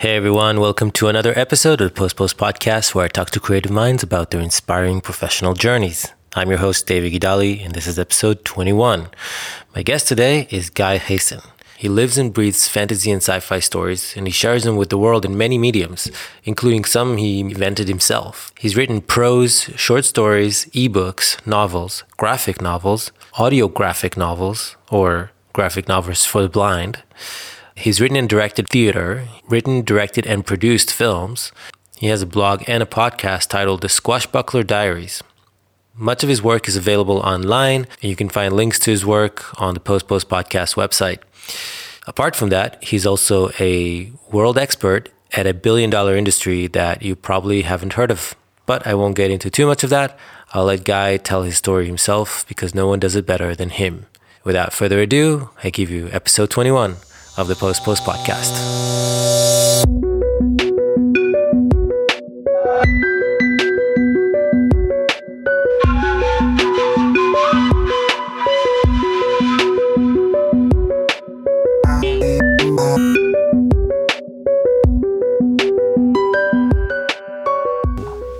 Hey everyone, welcome to another episode of the Post Post Podcast where I talk to creative minds about their inspiring professional journeys. I'm your host, David Gidali, and this is episode 21. My guest today is Guy Hasson. He lives and breathes fantasy and sci fi stories, and he shares them with the world in many mediums, including some he invented himself. He's written prose, short stories, ebooks, novels, graphic novels, audio graphic novels, or graphic novels for the blind. He's written and directed theater, written, directed, and produced films. He has a blog and a podcast titled The Squashbuckler Diaries. Much of his work is available online, and you can find links to his work on the Post Post Podcast website. Apart from that, he's also a world expert at a billion dollar industry that you probably haven't heard of. But I won't get into too much of that. I'll let Guy tell his story himself because no one does it better than him. Without further ado, I give you episode 21 of the Post Post podcast.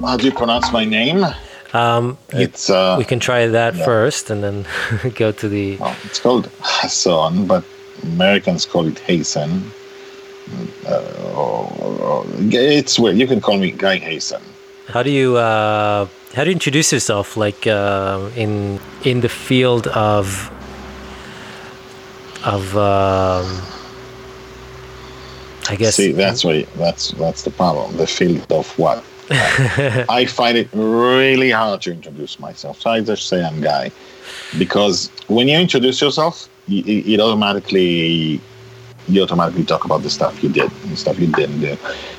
How do you pronounce my name? Um, It's uh, we can try that yeah. first and then go to the. well, it's called Hassan, but Americans call it Hasan. Uh, or- or- it's weird. You can call me Guy Hasan. How do you uh, how do you introduce yourself? Like uh, in in the field of of um, I guess See, that's why that's that's the problem. The field of what? I find it really hard to introduce myself. So I just say I'm Guy, because when you introduce yourself, you, it automatically you automatically talk about the stuff you did and stuff you didn't do.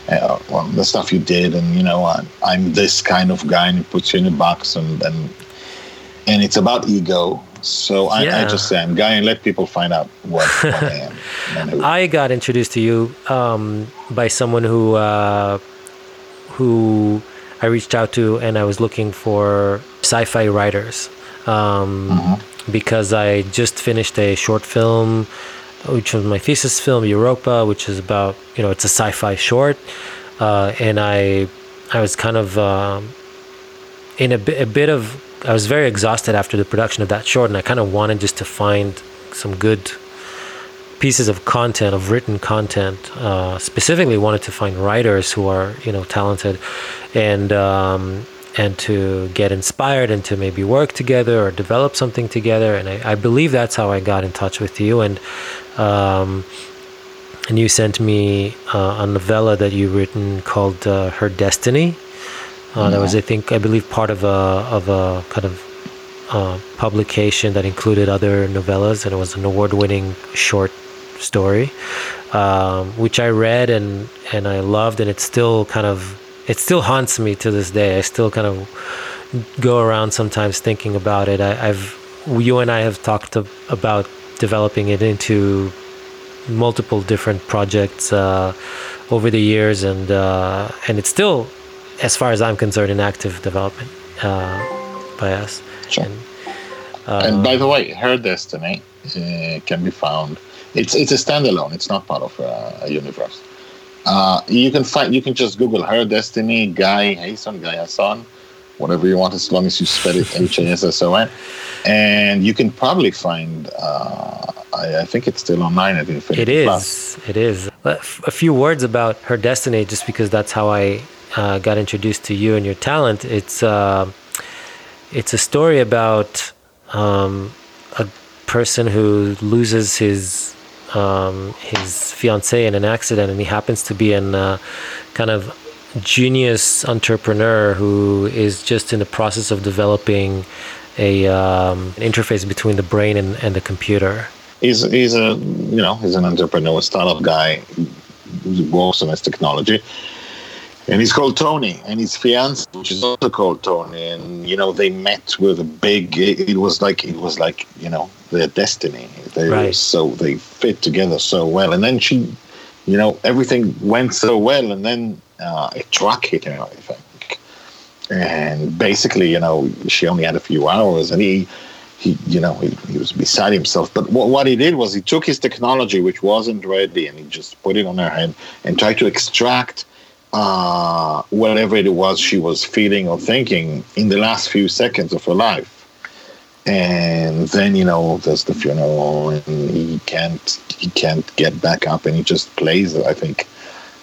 Uh, well, the stuff you did, and you know, I'm, I'm this kind of guy, and it puts you in a box, and and and it's about ego. So I, I just say I'm Guy, and let people find out what, what I am. I got introduced to you um, by someone who uh, who I reached out to, and I was looking for sci-fi writers um, Mm-hmm. Because I just finished a short film, which was my thesis film, Europa, which is about you know it's a sci-fi short, uh, and I I was kind of um, in a, bit a bit of I was very exhausted after the production of that short, and I kind of wanted just to find some good pieces of content of written content. Uh, specifically wanted to find writers who are you know talented. And um, and to get inspired and to maybe work together or develop something together. And I, I believe that's how I got in touch with you. And um, and you sent me uh, a novella that you written called uh, Her Destiny. Uh, that was I think I believe part of a of a kind of uh, publication that included other novellas, and it was an award-winning short story, um, which I read and and I loved, and it's still kind of it still haunts me to this day. I still kind of go around sometimes thinking about it. I, I've you and I have talked ab- about developing it into multiple different projects uh, over the years, and uh, and it's still, as far as I'm concerned, in active development uh, by us. Sure. And, And by the way, Her Destiny uh, can be found. It's it's a standalone. It's not part of uh, a universe. Uh, you can find. You can just Google Her Destiny, Guy Hasson, Guy Hassan, whatever you want, as long as you spell it H A S S O N, and you can probably find. Uh, I, I think it's still online at Infinity It Plus. is. It is. A few words about her destiny, just because that's how I uh, got introduced to you and your talent. It's uh, it's a story about um, a person who loses his um, his fiancee in an accident, and he happens to be an uh, kind of genius entrepreneur who is just in the process of developing a um, interface between the brain and, and the computer. he's he's a you know he's an entrepreneur, startup guy works on his technology, and he's called Tony, and his fiance, which is also called Tony, and you know they met with a big. It, it was like it was like you know their destiny. They Right. so they fit together so well, and then she, you know, everything went so well, and then uh, a truck hit her, I think, and basically, you know, she only had a few hours, and he he you know he, he was beside himself. But what, what he did was he took his technology, which wasn't ready, and he just put it on her head and tried to extract uh, whatever it was she was feeling or thinking in the last few seconds of her life. And then you know there's the funeral, and he can't he can't get back up, and he just plays. I think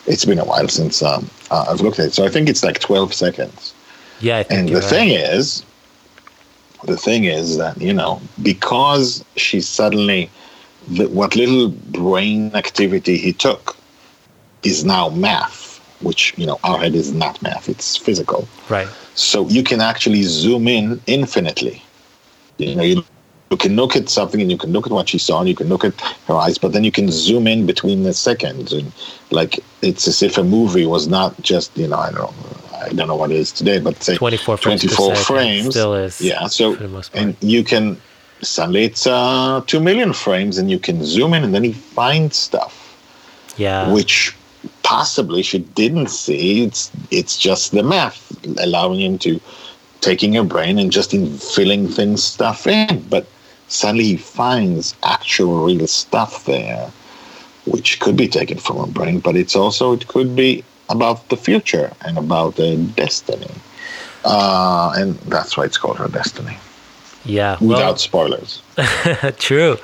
it's been a while since um, uh, I've looked at it, so I think it's like 12 seconds. Yeah, and the right. thing is, the thing is that you know because she suddenly the, what little brain activity he took is now math which you know our head is not math it's physical. Right. So you can actually zoom in infinitely. You know you, you can look at something and you can look at what she saw and you can look at her eyes but then you can zoom in between the seconds and like it's as if a movie was not just you know i don't know I don't know what it is today, but say 24 frames, 24 frames. still is. Yeah, so and you can suddenly it's uh, two million frames, and you can zoom in, and then you find stuff. Yeah, which possibly she didn't see. It's it's just the math allowing him to taking your brain and just in filling things stuff in, but suddenly he finds actual real stuff there which could be taken from a brain but it's also it could be about the future and about the destiny. Uh, and that's why it's called her destiny. Yeah. Without spoilers. true.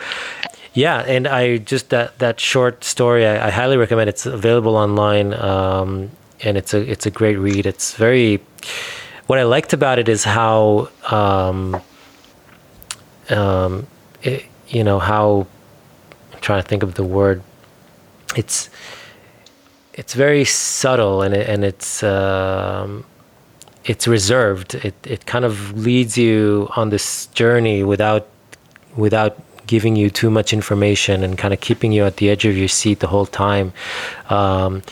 Yeah, and I just that that short story I, I highly recommend. It's available online, um, and it's a it's a great read. It's very. What I liked about it is how, um, um, it, you know how. I'm trying to think of the word. It's it's very subtle and it, and it's um, it's reserved. It it kind of leads you on this journey without without giving you too much information and kind of keeping you at the edge of your seat the whole time. Um,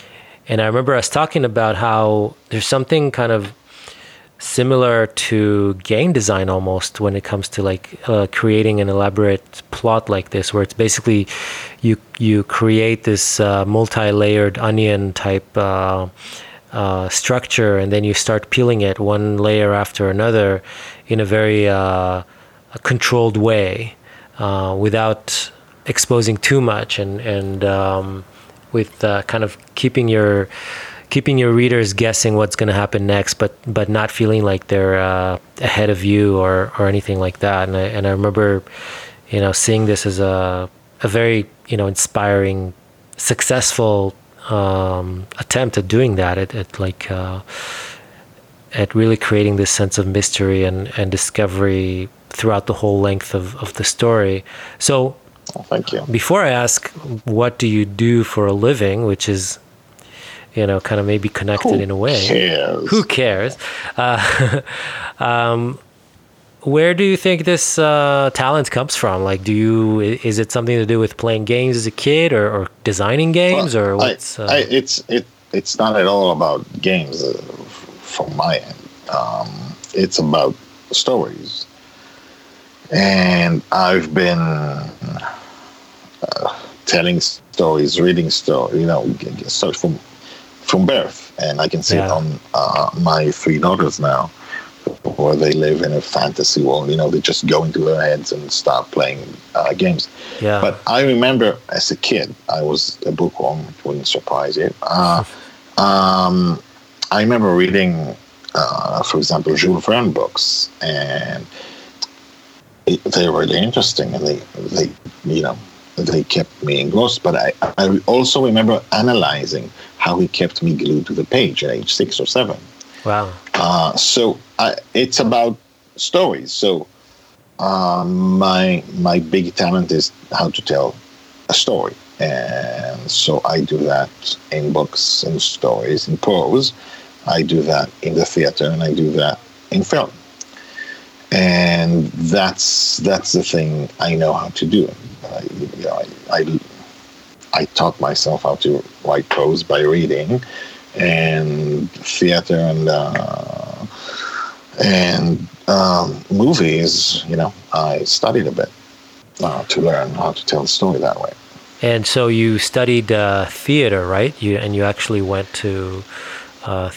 and I remember us talking about how there's something kind of similar to game design almost when it comes to like uh, creating an elaborate plot like this where it's basically you you create this uh, multi-layered onion type uh, uh structure and then you start peeling it one layer after another in a very uh, controlled way uh, without exposing too much and and um, with kind of keeping your keeping your readers guessing what's going to happen next, but but not feeling like they're uh, ahead of you or or anything like that. And I and I remember, you know, seeing this as a a very you know inspiring, successful um, attempt at doing that. At, at like. Uh, at really creating this sense of mystery and, and discovery throughout the whole length of, of the story. So, oh, thank you. Before I ask, what do you do for a living, which is you know, kind of maybe connected Who in a way. Cares? Who cares? Uh, um, where do you think this uh, talent comes from? Like, do you is it something to do with playing games as a kid, or, or designing games, well, or what's? I, uh... I, it's it it's not at all about games uh, from my end. Um, it's about stories, and I've been uh, telling stories, reading stories. You know, so from from birth, and I can see yeah. it on uh, my three daughters now, where they live in a fantasy world. You know, they just go into their heads and start playing uh, games. Yeah. But I remember as a kid, I was a bookworm. It wouldn't surprise you. Uh, um, I remember reading, uh, for example, Jules Verne books, and it, they're really interesting, and they, they, you know, they kept me engrossed. But I, I also remember analyzing how he kept me glued to the page at age six or seven. Wow. Uh, so I, it's about stories. So uh, my my big talent is how to tell a story, and so I do that in books and stories in prose. I do that in the theater, and I do that in film and that's that's the thing I know how to do. I, you know, I, I, I taught myself how to write prose by reading, and theater and uh, and um, movies. You know, I studied a bit uh, to learn how to tell a story that way. And so you studied uh, theater, right? You and you actually went to uh,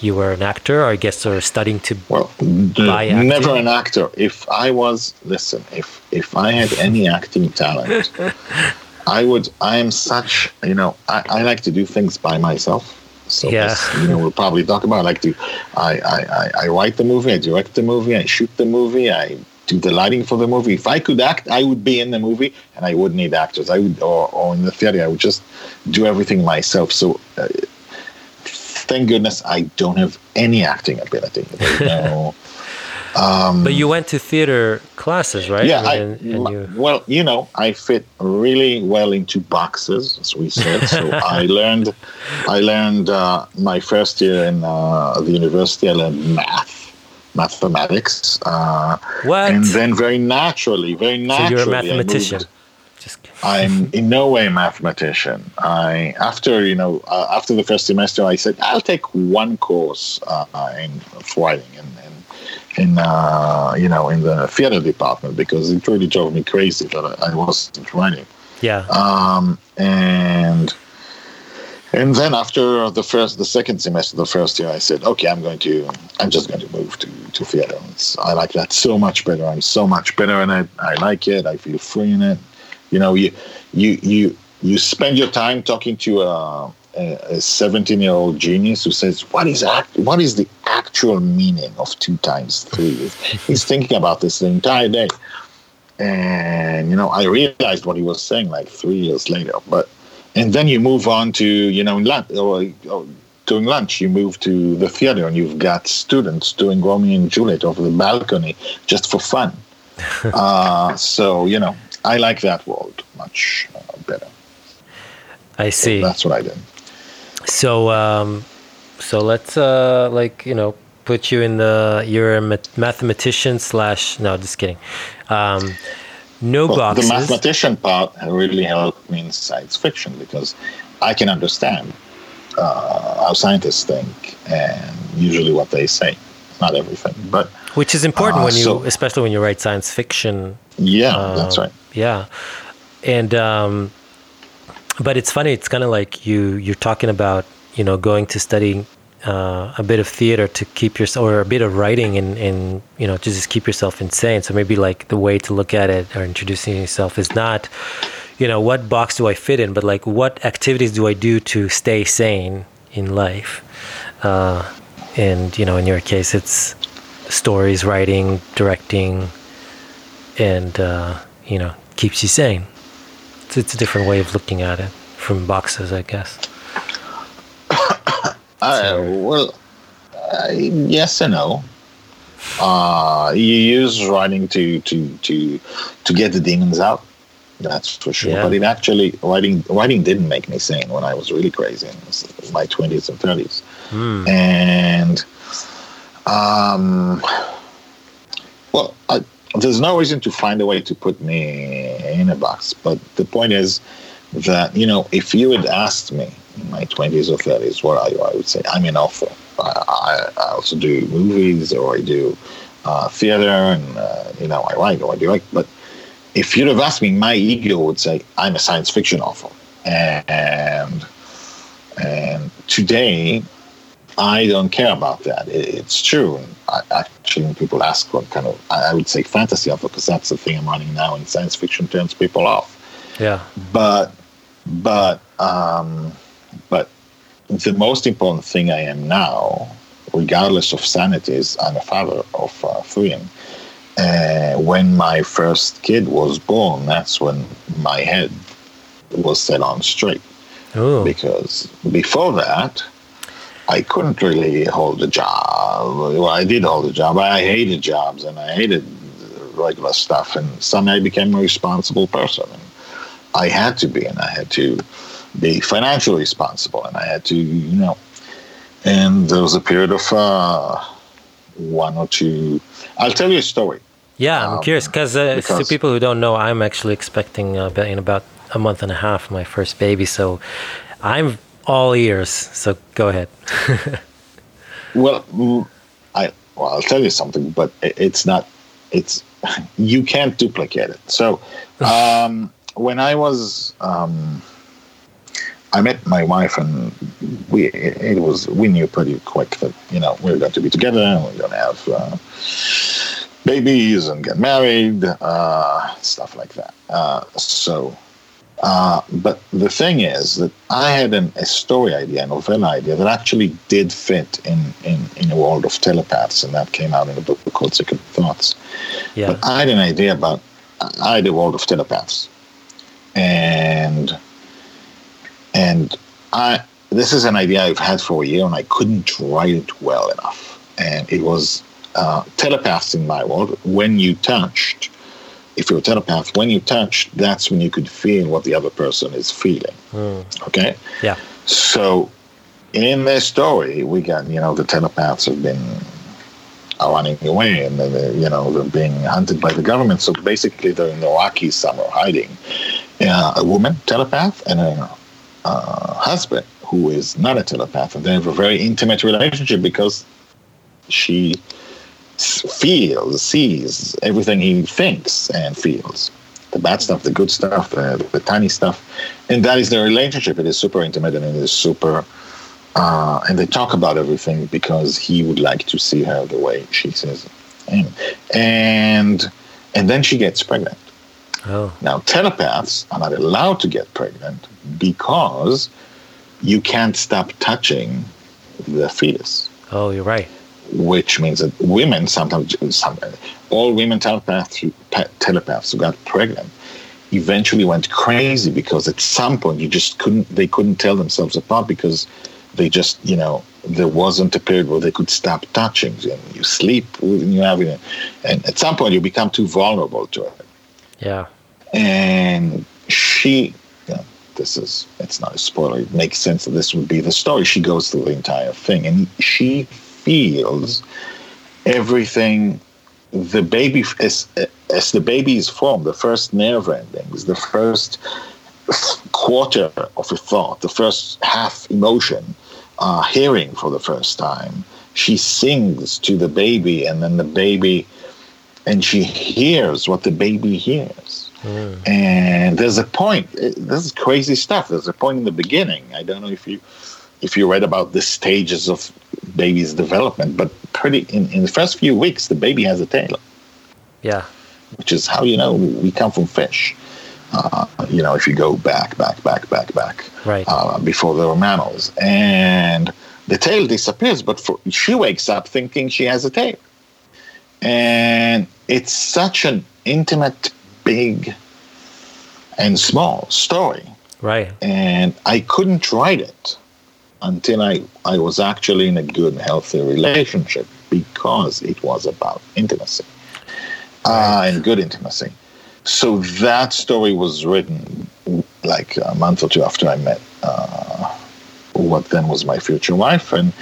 you were an actor, or I guess, or studying to well, acting? never an actor. If I was, listen, if if I had any acting talent, I would. I am such, you know, I, I like to do things by myself. So Yeah. you know, we'll probably talk about. I like to, I, I, I, I write the movie, I direct the movie, I shoot the movie, I do the lighting for the movie. If I could act, I would be in the movie, and I wouldn't need actors. I would, or, or in the theater, I would just do everything myself. So. Uh, Thank goodness I don't have any acting ability. No, But you went to theater classes, right? yeah, I, and, and you, well, you know, I fit really well into boxes, as we said. So I learned, I learned uh, my first year in uh, the university. I learned math, mathematics, uh, what? and then very naturally, very so naturally, you're a mathematician. Moved- Just kidding. I'm in no way a mathematician. I after you know uh, after the first semester, I said I'll take one course uh, in writing and. and in uh, you know in the theater department because it really drove me crazy that I, I wasn't writing. yeah. Um, and and then after the first, the second semester, the first year, I said, okay, I'm going to, I'm just going to move to to theater. It's, I like that so much better. I'm so much better in it. I like it. I feel free in it. You know, you you you you spend your time talking to a a 17 year old genius who says, what is act, what is the actual meaning of two times three? He's thinking about this the entire day. And you know, I realized what he was saying like three years later. But and then you move on to you know lunch or, or during lunch you move to the theater and you've got students doing Romeo and Juliet over the balcony just for fun. uh, so you know, I like that world much uh, better. I see. That's what I did. So, um, so let's uh, like you know put you in the you're a mathematician slash no, just kidding. Um, no Well, boxes. the mathematician part really helped me in science fiction because I can understand uh, how scientists think and usually what they say. Not everything, but which is important Uh, when you, so- especially when you write science fiction. yeah, that's Um, right. Yeah, and um, but it's funny. It's kind of like you you're talking about you know going to study uh, a bit of theater to keep your or a bit of writing and and you know to just keep yourself insane. So maybe like the way to look at it or introducing yourself is not you know what box do I fit in, but like what activities do I do to stay sane in life. Uh, and you know, in your case, it's stories, writing, directing, and uh, you know keeps you sane. It's, it's a different way of looking at it from boxes, I guess. Uh, well, uh, yes and no. Uh, you use writing to to to to get the demons out. That's for sure. Yeah. But it actually writing writing didn't make me sane when I was really crazy in my twenties and thirties. Hmm. And um, well, I, there's no reason to find a way to put me in a box. But the point is that you know, if you had asked me in my 20s or 30s, what are you? I would say I'm an author. I, I, also do movies or I do uh, theater and uh, you know I write or I direct. But if you'd have asked me, my ego would say I'm a science fiction author. And and today I don't care about that. It's true. I, actually, when people ask what kind of, I, would say fantasy author because that's the thing I'm running now. And science fiction turns people off. Yeah. But, but, um, but the most important thing I am now, regardless of sanity, is I'm a father of uh, three. Uh, when my first kid was born, that's when my head was set on straight Ooh. because before that, I couldn't really hold a job. Well, I did hold a job. I hated jobs and I hated regular stuff. And suddenly I became a responsible person. And I had to be, and I had to be financially responsible, and I had to, you know. And there was a period of uh, one or two. I'll tell you a story. Yeah, I'm Um, curious cause, uh, to people who don't know, I'm actually expecting uh, in about a month and a half my first baby, so I'm all ears. So go ahead. Well, mm, I well, I'll tell you something, but it's not. It's you can't duplicate it. So, um, when I was um, I met my wife, and we it was we knew pretty quick that you know we are going to be together, and we are going to have uh, babies and get married, uh, stuff like that. Uh, so, uh, but the thing is that I had an, a story idea, a novella idea that actually did fit in in in a world of telepaths, and that came out in a book called Secret Thoughts. Yeah. But I had an idea about I had a world of telepaths, and and I this is an idea I've had for a year, and I couldn't write it well enough. And it was uh, telepaths in my world. When you touched, if you're a telepath, when you touch, that's when you could feel what the other person is feeling. Mm. Okay. Yeah. So, in this story, we got you know the telepaths have been running away, and they're, you know they're being hunted by the government. So basically, they're in the Rockies somewhere hiding. Uh, a woman telepath and a uh, husband who is not a telepath, and they have a very intimate relationship because she feels, sees everything he thinks and feels. The bad stuff, the good stuff, the, the tiny stuff. And that is their relationship. It is super intimate and it is super. Uh, and they talk about everything because he would like to see her the way she sees. And, and, and then she gets pregnant. Oh. Now, telepaths are not allowed to get pregnant because you can't stop touching the fetus. Oh, you're right. Which means that women sometimes, some, all women telepaths, telepaths who got pregnant eventually went crazy because at some point you just couldn't, they couldn't tell themselves apart because they just, you know, there wasn't a period where they could stop touching. And you sleep you have it, and at some point you become too vulnerable to it. Yeah. And she, you know, this is, it's not a spoiler. It makes sense that this would be the story. She goes through the entire thing and she feels everything the baby, as, as the baby is formed, the first nerve endings, the first quarter of a thought, the first half emotion, uh, hearing for the first time. She sings to the baby, and then the baby, and she hears what the baby hears. Mm. And there's a point. This is crazy stuff. There's a point in the beginning. I don't know if you if you read about the stages of baby's development, but pretty in, in the first few weeks, the baby has a tail. Yeah. Which is how you know we come from fish. Uh, you know, if you go back, back, back, back, back, right uh, before there were mammals, and the tail disappears, but for, she wakes up thinking she has a tail, and it's such an intimate, big, and small story. Right. And I couldn't write it until I, I was actually in a good, healthy relationship because it was about intimacy uh, and good intimacy. So that story was written like a month or two after I met uh, what then was my future wife, and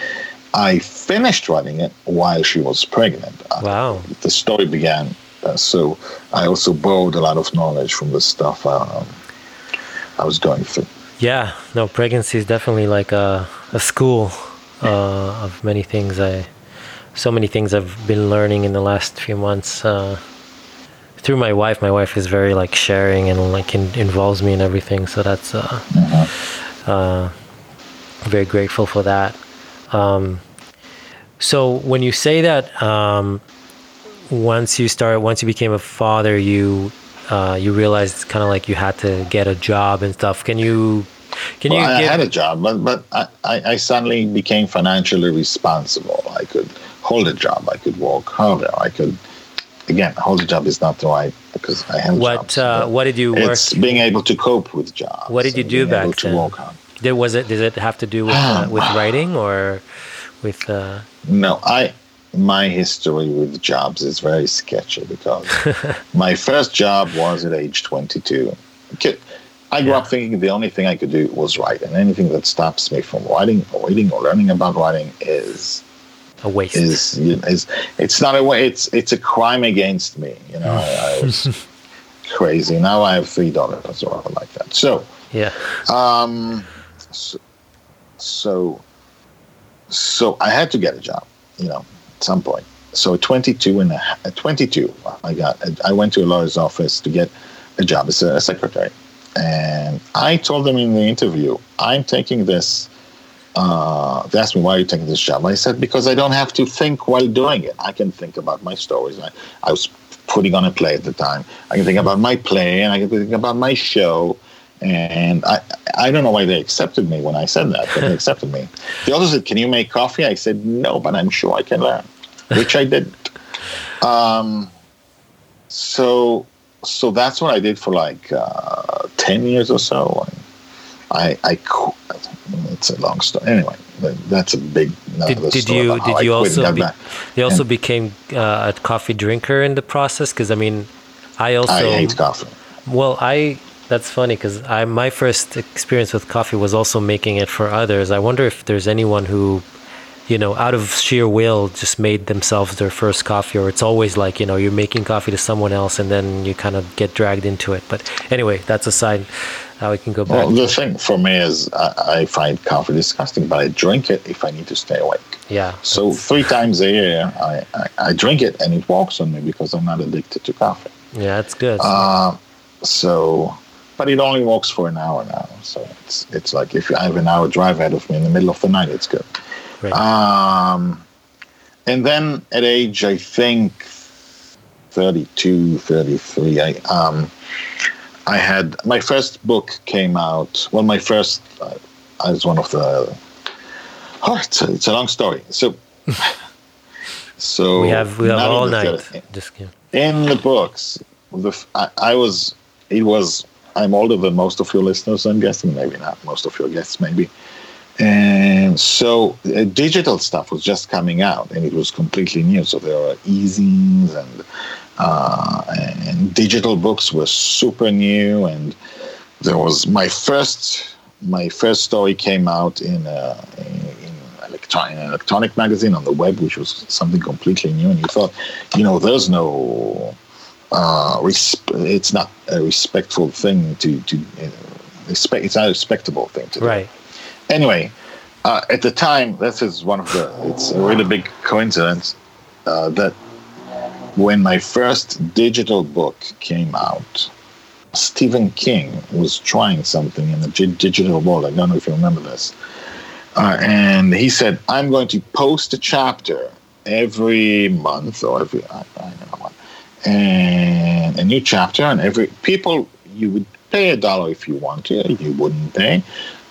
I finished writing it while she was pregnant. Wow! Uh, the story began. Uh, so I also borrowed a lot of knowledge from the stuff um, I was going through. Yeah, no, pregnancy is definitely like a, a school uh, of many things. I so many things I've been learning in the last few months uh, through my wife. My wife is very like sharing and like in, involves me in everything. So that's uh, uh, very grateful for that. Um, so when you say that, um, once you start, once you became a father, you uh, you realized kind of like you had to get a job and stuff. Can you? Can well, you? I give... had a job, but but I, I suddenly became financially responsible. I could hold a job. I could work harder. I could again hold a job is not the right because I have what jobs, uh, what did you work? It's being able to cope with jobs. What did you do back then? Did was it? Did it have to do with uh, with writing or with? Uh... No, I my history with jobs is very sketchy because my first job was at age 22. I grew yeah. up thinking the only thing I could do was write, and anything that stops me from writing or reading or learning about writing is a waste. Is, is it's not a way. It's it's a crime against me. You know, I, I was crazy. Now I have three daughters or like that. So yeah. Um. So, so so I had to get a job. You know, at some point. So 22 and a, 22, I got I went to a lawyer's office to get a job as a, secretary, and And I told them in the interview, I'm taking this. Uh, they asked me why are you taking this job. I said because I don't have to think while doing it. I can think about my stories. I, I was putting on a play at the time. I can think about my play and I can think about my show. And I, I don't know why they accepted me when I said that, but they accepted me. They also said, "Can you make coffee?" I said, "No, but I'm sure I can learn," which I did. Um, so, so that's what I did for like uh, ten years or so. I, I, it's a long story. Anyway, that's a big. Did, did you did you also be, you also and, became uh, a coffee drinker in the process? Because I mean, I also I hate coffee. Well, I that's funny because I my first experience with coffee was also making it for others. I wonder if there's anyone who, you know, out of sheer will just made themselves their first coffee, or it's always like you know you're making coffee to someone else and then you kind of get dragged into it. But anyway, that's aside. Now we can go back. Well, the thing for me is I, I find coffee disgusting, but I drink it if I need to stay awake. Yeah. So three times a year I, I, I, drink it and it works on me because I'm not addicted to coffee. Yeah, that's good. Uh, so but it only walks for an hour now. So it's it's like if I have an hour drive ahead of me in the middle of the night, it's good. Right. Um, and then at age, I think 32, 33, I um, I had my first book came out. Well, my first uh, I was one of the. Oh, it's a, it's a long story. So. so we have we have all night. Just in the books, the I, I was it was I'm older than most of your listeners, I'm guessing. Maybe not most of your guests, maybe. And so uh, digital stuff was just coming out and it was completely new. So there were e-zines and, uh, and digital books were super new. And there was my first, my first story came out in, electron, in an electronic magazine on the web, which was something completely new. And you thought, you know, there's no uh, it's not a respectful thing to to uh, respect. It's not a respectable thing to do. Right. Anyway, uh, at the time, this is one of the. It's a really big coincidence uh, that when my first digital book came out, Stephen King was trying something in the digital world. I don't know if you remember this. Uh, and he said, "I'm going to post a chapter every month or every I, I don't know and a new chapter and every people you would pay a dollar if you want to you wouldn't pay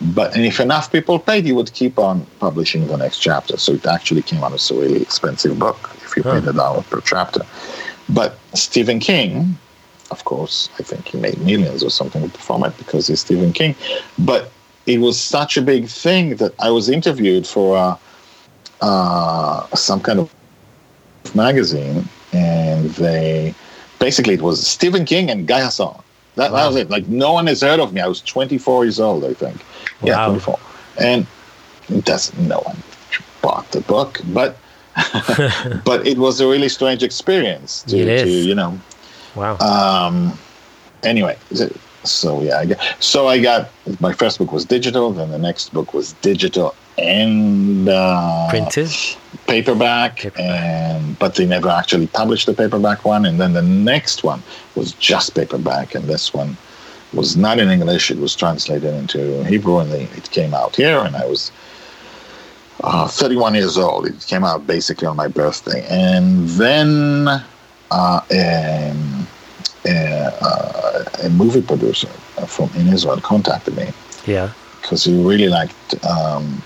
but and if enough people paid you would keep on publishing the next chapter. So it actually came out as a really expensive book if you paid a dollar per chapter. But stephen king of course i think he made millions or something from it because he's stephen king but it was such a big thing that i was interviewed for uh, uh, some kind of magazine and they basically it was Stephen King and Guy Hasson. That, wow. that was it. Like no one has heard of me. I was 24 years old, I think. Wow. Yeah, 24. And doesn't no one bought the book, but but it was a really strange experience to, to you know. Wow. Um. Anyway, so yeah, I got, so I got my first book was digital. Then the next book was digital and uh, printed paperback, paperback, and but they never actually published the paperback one. And then the next one was just paperback, and this one was not in English. It was translated into Hebrew, and they, it came out here. And I was uh, 31 years old. It came out basically on my birthday, and then uh, um, uh, a movie producer from in Israel contacted me. Yeah, because he really liked. Um,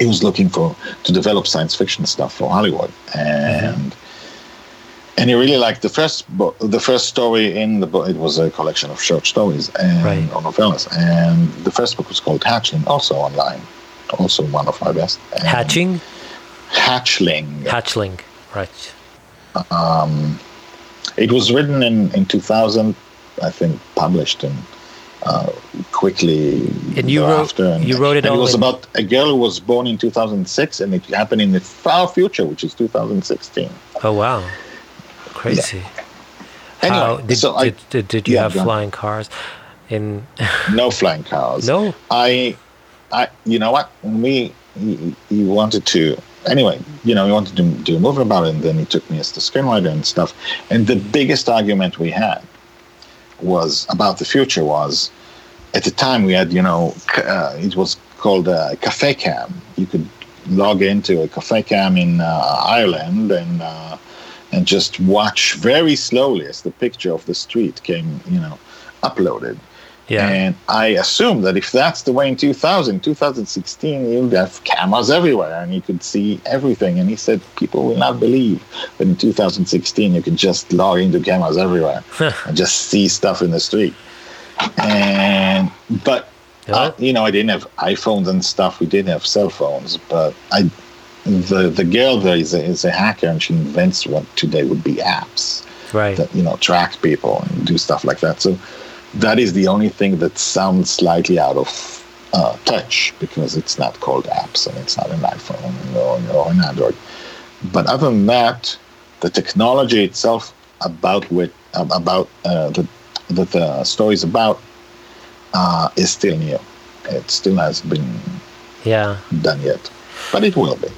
he was looking for to develop science fiction stuff for Hollywood, and mm-hmm. and he really liked the first book. The first story in the book it was a collection of short stories and right. or novellas, and the first book was called Hatchling, also online, also one of my best. And Hatching. Hatchling. Hatchling, right. Um, it was written in in 2000, I think, published in uh, quickly and you wrote, and, you wrote it and all it was in... about a girl who was born in 2006 and it happened in the far future which is 2016 oh wow. Crazy. Yeah. anyway, How, did, so did, I, did, did, you yeah, have flying cars in no flying cars. No? I i you know what? We he, he wanted to anyway, you know, he wanted to do a movie about it, and then he took me as the screenwriter and stuff. And the biggest argument we had was about the future was at the time we had, you know, uh, it was called uh, Cafe Cam. You could log into a Cafe Cam in uh, Ireland and uh, and just watch very slowly as the picture of the street came, you know, uploaded. Yeah. And I assume that if that's the way in 2000, 2016, you'd have cameras everywhere and you could see everything. And he said, people will not believe that in 2016 you can just log into cameras everywhere and just see stuff in the street. And, but, Yeah. Uh, I, you know, I didn't have iPhones and stuff. We didn't have cell phones, but I, the, the girl there is a, is a hacker and she invents what today would be apps right. that you know track people and do stuff like that. So that is the only thing that sounds slightly out of uh, touch because it's not called apps and it's not an iPhone or, or an Android. But other than that, the technology itself about what about uh, the that the story is about uh, is still new. It still hasn't been yeah. done yet, but it will be.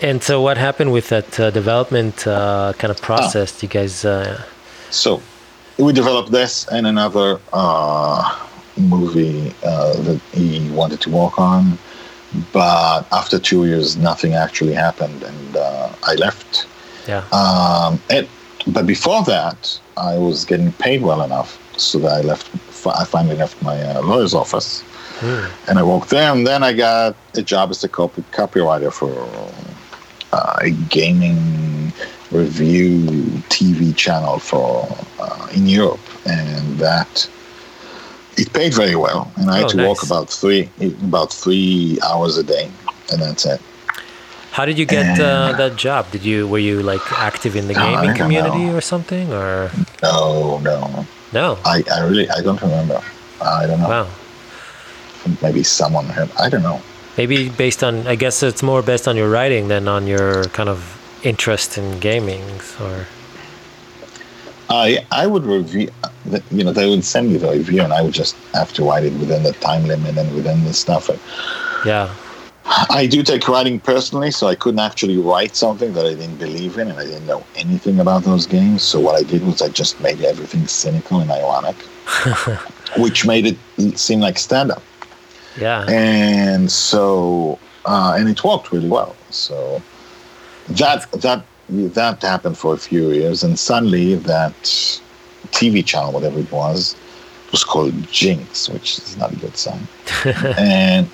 And so, what happened with that uh, development uh, kind of process? Do you guys? Uh, So we developed this and another uh, movie uh, that he wanted to work on, but after two years, nothing actually happened, and uh, I left. yeah. Um, and, but before that, I was getting paid well enough so that I left. I finally left my uh, lawyer's office, Hmm. and I worked there. And then I got a job as a copy, copywriter for uh, a gaming review TV channel for uh, in Europe, and that it paid very well. And I had Oh, to nice. work about three about three hours a day, and that's it. How did you get uh, that job? Did you were you like active in the Oh, gaming community know. or something or No, no, no? I, I really I don't remember. I don't know. Wow. Maybe someone had. I don't know. Maybe based on I guess it's more based on your writing than on your kind of interest in gaming or I I would review. You know, they would send me the review, and I would just have to write it within the time limit and within the stuff. yeah. I do take writing personally, so I couldn't actually write something that I didn't believe in, and I didn't know anything about those games. So what I did was I just made everything cynical and ironic, which made it seem like stand-up. Yeah. and so uh, and it worked really well. So that that that happened for a few years, and suddenly that TV channel, whatever it was, was called Jinx, which is not a good sign, and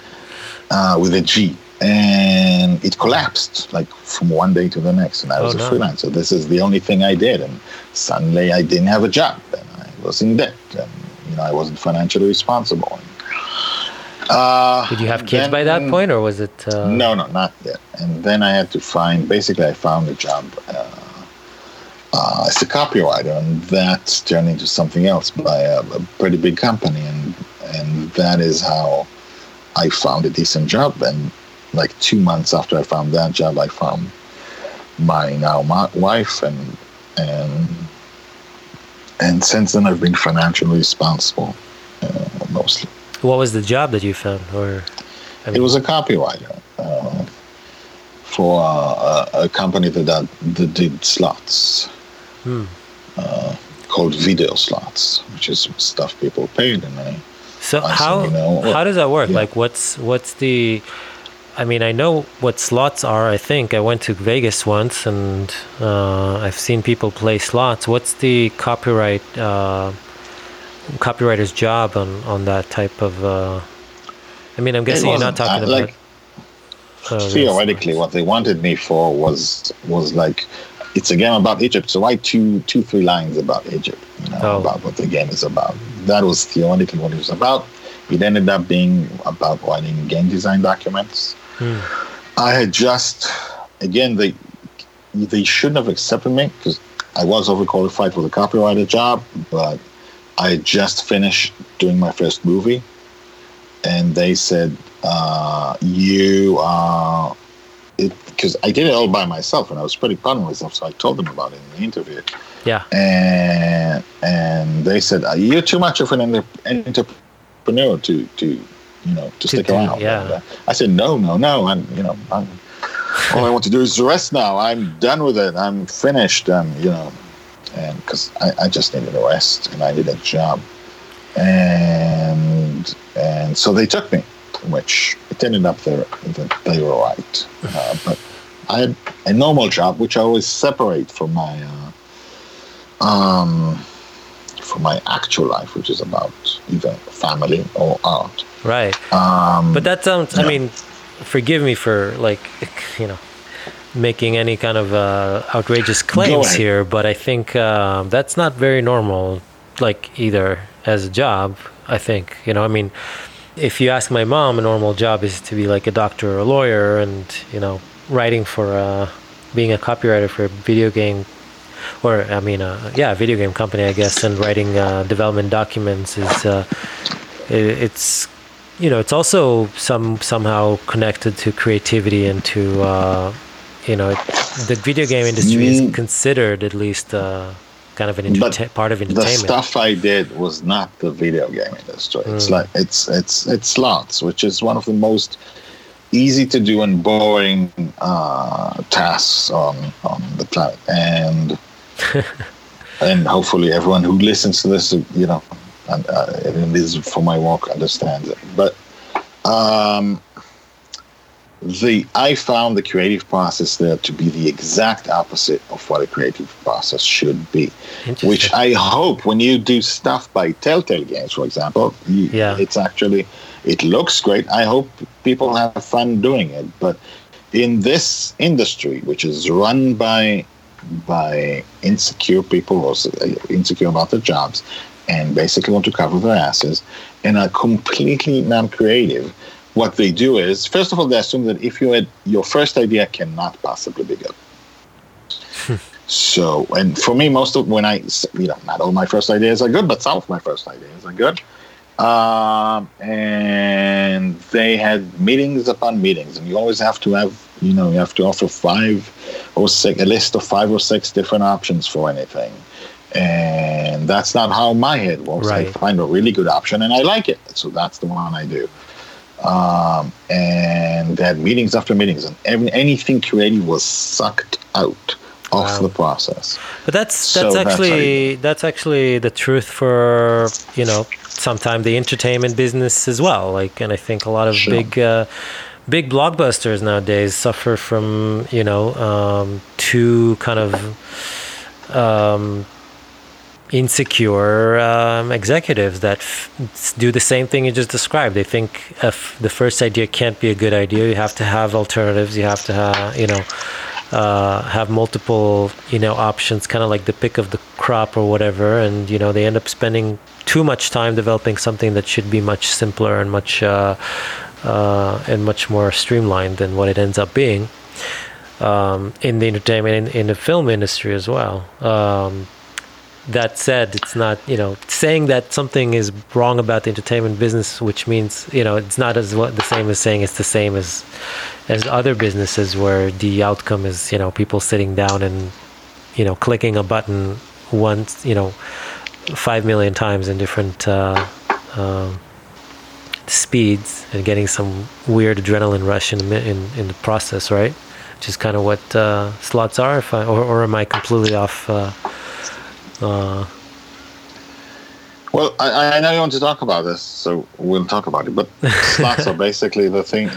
uh, with a G. And it collapsed like from one day to the next, and I was Oh, a no. freelancer. This is the only thing I did, and suddenly I didn't have a job, and I was in debt, and you know I wasn't financially responsible. Uh, Did you have kids by that point or was it uh, no, no, not yet. And then I had to find. Basically, I found a job uh, uh, as a copywriter, and that turned into something else by a, a pretty big company, and and that is how I found a decent job. And like two months after I found that job, I found my now my wife, and and and since then I've been financially responsible uh, mostly. What was the job that you found or I It was a copywriter uh, for uh, a, a company that, that did slots Hmm. uh, called video slots, which is stuff people paid, and I So I how you know, how does that work? yeah. Like what's what's the I mean, I know what slots are. I think I went to Vegas once, and uh, I've seen people play slots. What's the copyright uh, copywriter's job on on that type of? Uh, I mean, I'm guessing you're not talking about. like, uh, theoretically, what they wanted me for was was like it's a game about Egypt, so write two two three lines about Egypt, you know, Oh. about what the game is about. That was theoretically what it was about. It ended up being about writing game design documents. Hmm. I had just again they they shouldn't have accepted me because I was overqualified for the copywriter job, but I just finished doing my first movie, and they said uh, you are because I did it all by myself and I was pretty proud of myself, so I told them about it in the interview, Yeah. and and they said "Uh, you're too much of an entrepreneur to to you know to, To stick do- around. yeah. Uh, I said no, no, no. I'm you know I'm, all I want to do is rest now. I'm done with it. I'm finished. Um, you know, and because I, I just needed a rest and I needed a job. and and so they took me, which it ended up they they were right. Uh, but I had a normal job, which I always separate from my uh, um, from my actual life, which is about either family or art. Right. Um, But that sounds. I mean, forgive me for like, you know, making any kind of uh, outrageous claims here, but I think um, that's not very normal. Like either as a job, I think you know. I mean, if you ask my mom, a normal job is to be like a doctor or a lawyer, and you know, writing for uh, being a copywriter for a video game. Or I mean, uh, yeah, a video game company, I guess, and writing uh, development documents is uh, it, it's you know it's also some somehow connected to creativity and to uh, you know the video game industry is Mm. considered at least uh, kind of an But part of entertainment. the stuff I did was not the video game industry. It's Mm. like it's it's it's slots, which is one of the most easy to do and boring uh, tasks on on the planet. And and hopefully everyone who listens to this, you know, and, uh, and it is for my work understands it. But um, the I found the creative process there to be the exact opposite of what a creative process should be which I hope when you do stuff by Telltale Games, for example, Yeah. it's actually it looks great. I hope people have fun doing it. But in this industry, which is run by by insecure people or uh, insecure about their jobs and basically want to cover their asses and are completely non-creative, what they do is first of all they assume that if you had your first idea cannot possibly be good. So, and for me, most of when I, you know, not all my first ideas are good, but some of my first ideas are good. Um, and they had meetings upon meetings, and you always have to have, you know, you have to offer five or six, a list of five or six different options for anything. And that's not how my head works. I find a really good option, and I like it, so that's the one I do. Um, and they had meetings after meetings, and every, anything creative was sucked out of Wow. the process. But that's that's that's how actually that's actually the truth for you know sometimes the entertainment business as well. Like, and I think a lot of Sure. big uh, big blockbusters nowadays suffer from you know um, two kind of um, insecure um, executives that f- do the same thing you just described. They think if the first idea can't be a good idea, you have to have alternatives. You have to have, you know, uh, have multiple, you know, options, kind of like the pick of the crop or whatever. And you know, they end up spending too much time developing something that should be much simpler and much uh, uh, and much more streamlined than what it ends up being. Um, in the entertainment, in, in the film industry as well. Um, that said, it's not you know saying that something is wrong about the entertainment business, which means you know it's not as what the same as saying it's the same as as other businesses where the outcome is you know people sitting down and you know clicking a button once you know five million times in different uh, um, speeds and getting some weird adrenaline rush in the in, in the process, right? Which is kind of what uh, slots are. If I or, or am I completely off? Uh, Well, I, I know you want to talk about this, so we'll talk about it. But slots are basically the thing.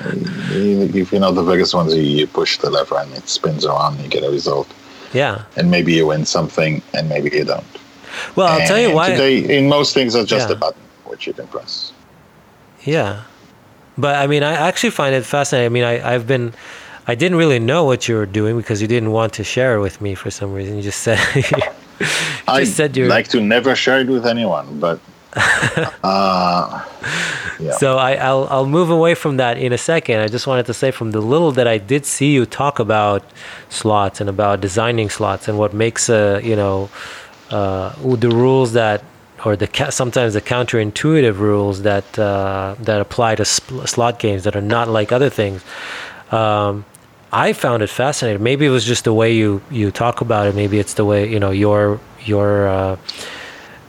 If you know the biggest ones, you, you push the lever and it spins around, and you get a result, yeah. and maybe you win something, and maybe you don't. Well, I'll tell you And why. Today, in most things, it's just Yeah. a button which you can press. Yeah. But I mean, I actually find it fascinating. I mean, I, I've been, I didn't really know what you were doing because you didn't want to share it with me for some reason. You just said, I said you're. like to never share it with anyone, but uh, yeah. So I, I'll I'll move away from that in a second. I just wanted to say from the little that I did see you talk about slots and about designing slots and what makes a you know uh, the rules that or the ca- sometimes the counterintuitive rules that uh, that apply to slot games that are not like other things. Um, I found it fascinating. Maybe it was just the way you you talk about it. Maybe it's the way you know your your uh,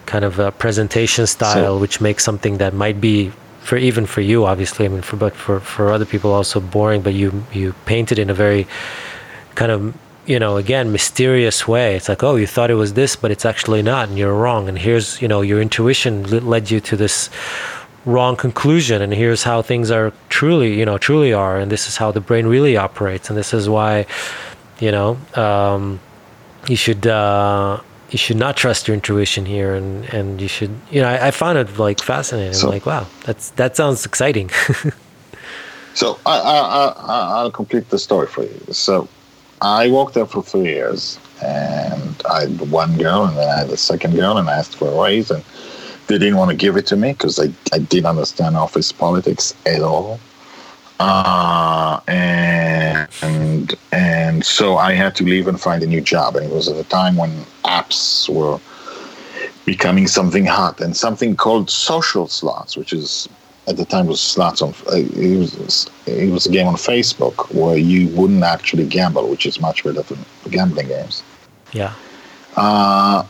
kind of uh, presentation style, which makes something that might be for even for you, obviously. I mean, for but for for other people also boring. But you you paint it in a very kind of you know again mysterious way it's like oh you thought it was this but it's actually not and you're wrong and here's you know your intuition led you to this wrong conclusion and here's how things are truly you know truly are and this is how the brain really operates and this is why you know um, you should uh, you should not trust your intuition here and and you should you know i, I found it like fascinating. So, like wow that's that sounds exciting. So I, I, I i'll complete the story for you. So i worked there for three years and i had one girl and then i had a second girl and i asked for a raise and they didn't want to give it to me because I, I didn't understand office politics at all uh, and, and and so I had to leave and find a new job. And it was at a time when apps were becoming something hot and something called social slots, which is at the time was slots on uh, it was it was a game on Facebook where you wouldn't actually gamble, which is much better than gambling games. Yeah. Uh,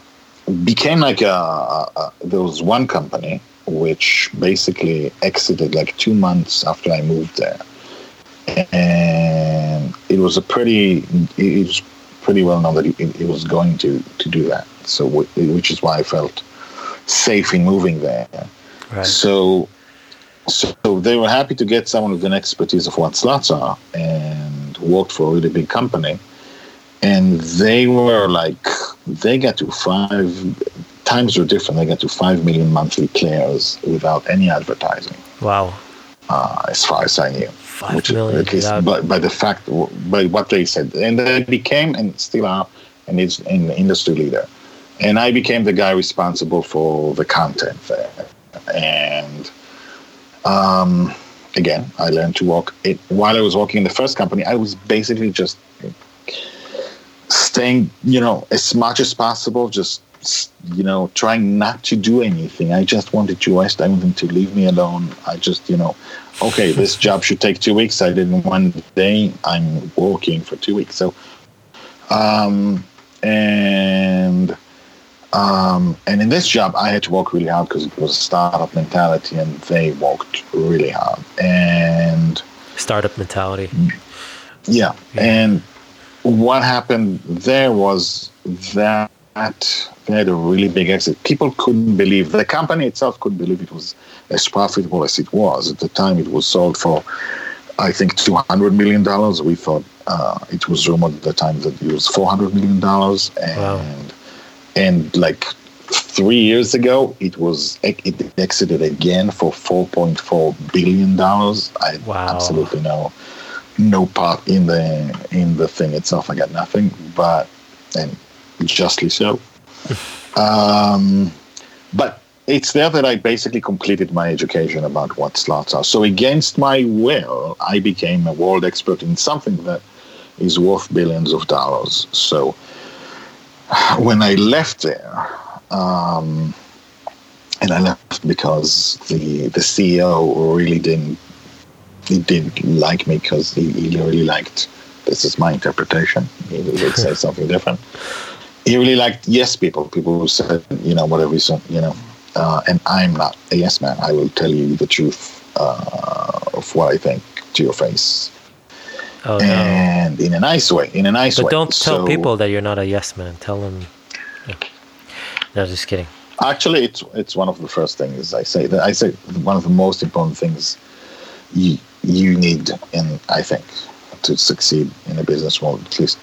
became like a, a, there was one company which basically exited like two months after I moved there, and it was a pretty it was pretty well known that it, it was going to to do that. So which is why I felt safe in moving there. Right. So so they were happy to get someone with an expertise of what slots are and worked for a really big company. And they were like, they got to five times were different. They got to five million monthly players without any advertising. Wow. Uh, as far as I knew. Five which, million. At least by, by the fact, by what they said. And they became and still are an industry leader. And I became the guy responsible for the content there. And um, again, I learned to walk. It, while I was working in the first company, I was basically just staying, you know, as much as possible, just you know, trying not to do anything. I just wanted to rest. I wanted to leave me alone. I just, you know, okay, this job should take two weeks. I did one day. I'm working for two weeks. So, um, and um, and in this job, I had to work really hard because it was a startup mentality, and they worked really hard. And startup mentality. Yeah, yeah. and what happened there was that they had a really big exit. People couldn't believe the company itself couldn't believe it was as profitable as it was. At the time, it was sold for, I think, two hundred million dollars. We thought uh, it was rumored at the time that it was four hundred million dollars, and wow. and like three years ago, it was it exited again for four point four billion dollars. I wow. absolutely no no part in the in the thing itself. I got nothing, but and justly so. um, but it's there that I basically completed my education about what slots are. So against my will, I became a world expert in something that is worth billions of dollars. So when I left there, um, and I left because the the CEO really didn't he didn't like me because he, he really liked this is my interpretation. He would say something different he really liked yes people, people who said, you know, whatever you said, you know. Uh, and I'm not a yes man. I will tell you the truth uh, of what I think to your face. Oh, and no. in a nice way, in a nice but way. But don't tell so, people that you're not a yes man. Tell them. No, just kidding. Actually, it's it's one of the first things I say. That I say one of the most important things you you need, and I think, to succeed in a business world, at least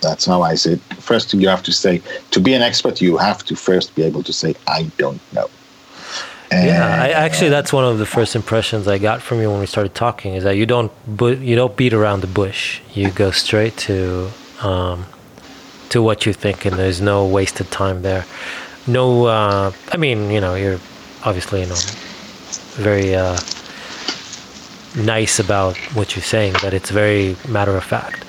that's how I say it. First, you have to say, to be an expert, you have to first be able to say, I don't know. And, yeah, I, actually, that's one of the first impressions I got from you when we started talking. Is that you don't you don't beat around the bush. You go straight to um, to what you think, and there's no wasted time there. No, uh, I mean, you know, you're obviously you know very uh, nice about what you're saying, but it's very matter of fact.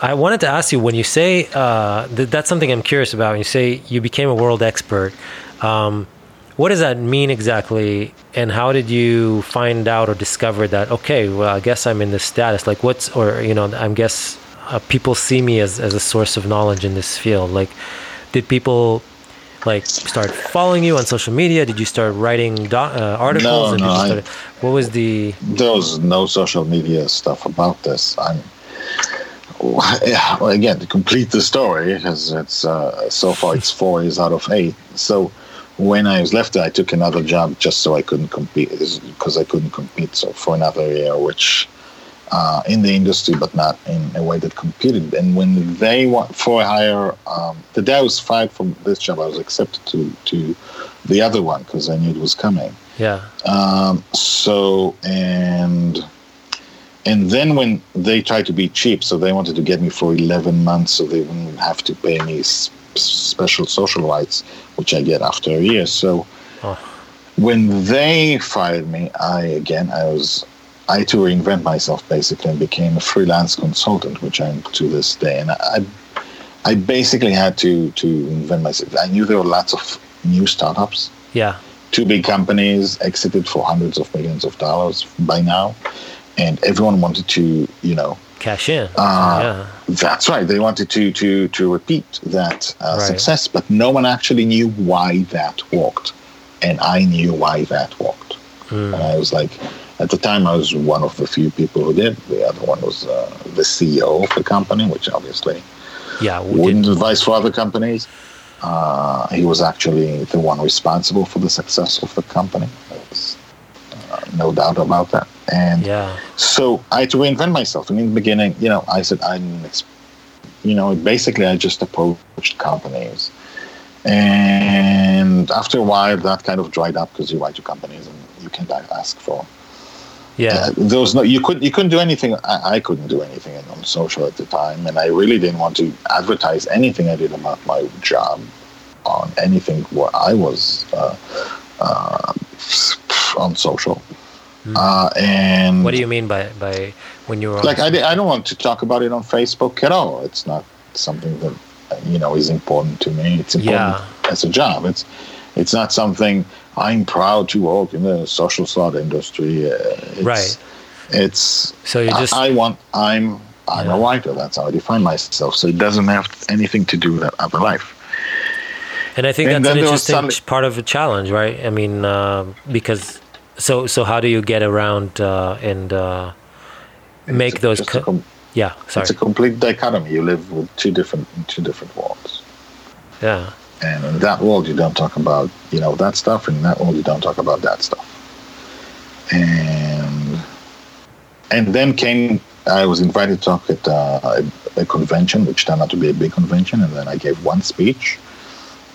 I wanted to ask you when you say uh, th- that's something I'm curious about. When you say you became a world expert, um, what does that mean exactly? And how did you find out or discover that? Okay, well, I guess I'm in this status. Like, what's or you know, I guess uh, people see me as as a source of knowledge in this field. Like, did people like start following you on social media? Did you start writing do- uh, articles? No, no. Start, what was the? There was no social media stuff about this. I'm yeah, well, again, to complete the story, because it's uh, so far it's four years out of eight. So when I was left I took another job just so I couldn't compete, because I couldn't compete. So for another year, which uh, in the industry, but not in a way that competed. And when they want for a higher, um, the day I was fired from this job, I was accepted to to the other one because I knew it was coming. Yeah. Um, so and and then when they tried to be cheap, so they wanted to get me for 11 months, so they wouldn't have to pay me special social rights, which I get after a year. So oh. when they fired me, I again I was I had to reinvent myself basically and became a freelance consultant, which I'm to this day. And I, I basically had to to invent myself. I knew there were lots of new startups. Yeah. Two big companies exited for hundreds of millions of dollars by now, and everyone wanted to, you know, cash in. Uh, yeah. That's right. They wanted to to to repeat that uh, right. success, but no one actually knew why that worked, and I knew why that worked. Mm. And I was like, at the time, I was one of the few people who did. The other one was uh, the CEO of the company, which obviously yeah, wouldn't advise for other companies. Uh, he was actually the one responsible for the success of the company. There's uh, no doubt about that. And yeah. so I had to reinvent myself. And in the beginning, you know, I said, I'm, you know, basically I just approached companies. And after a while, that kind of dried up because you write to companies and you can ask for yeah, uh, there was no you couldn't you couldn't do anything. I, I, couldn't do anything on social at the time, and I really didn't want to advertise anything I did about my job on anything what I was uh, uh, on social. Mm. Uh, and what do you mean by by when you're like I, I don't want to talk about it on Facebook at all. It's not something that you know is important to me. It's important yeah. as a job. It's it's not something I'm proud to work in the social slot industry. Uh, it's, right. It's so you just I, I want I'm I'm yeah. a writer. That's how I define myself. So it doesn't have anything to do with that other life. And I think and that's an interesting suddenly, part of a challenge, right? I mean, uh, because so so how do you get around uh, and uh, make those? Co- com- yeah, sorry. It's a complete dichotomy. You live with two different two different worlds. Yeah. And in that world, you don't talk about, you know, that stuff. And in that world, you don't talk about that stuff. And and then came, I was invited to talk at uh, a, convention, which turned out to be a big convention. And then I gave one speech.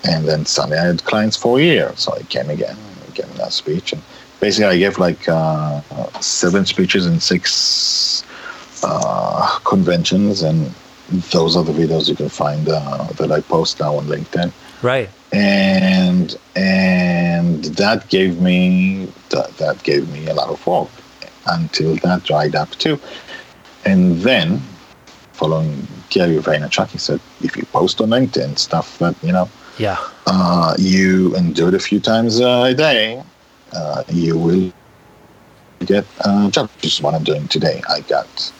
And then suddenly I had clients for a year. So I came again and gave that speech. And basically, I gave like uh, seven speeches in six uh, conventions. And those are the videos you can find uh, that I post now on LinkedIn. Right. And and that gave me that, that gave me a lot of work until that dried up too. And then following Gary Vaynerchuk, he said, if you post on LinkedIn stuff that, you know, yeah, uh, you and do it a few times a day, uh, you will get a job, which is what I'm doing today. I got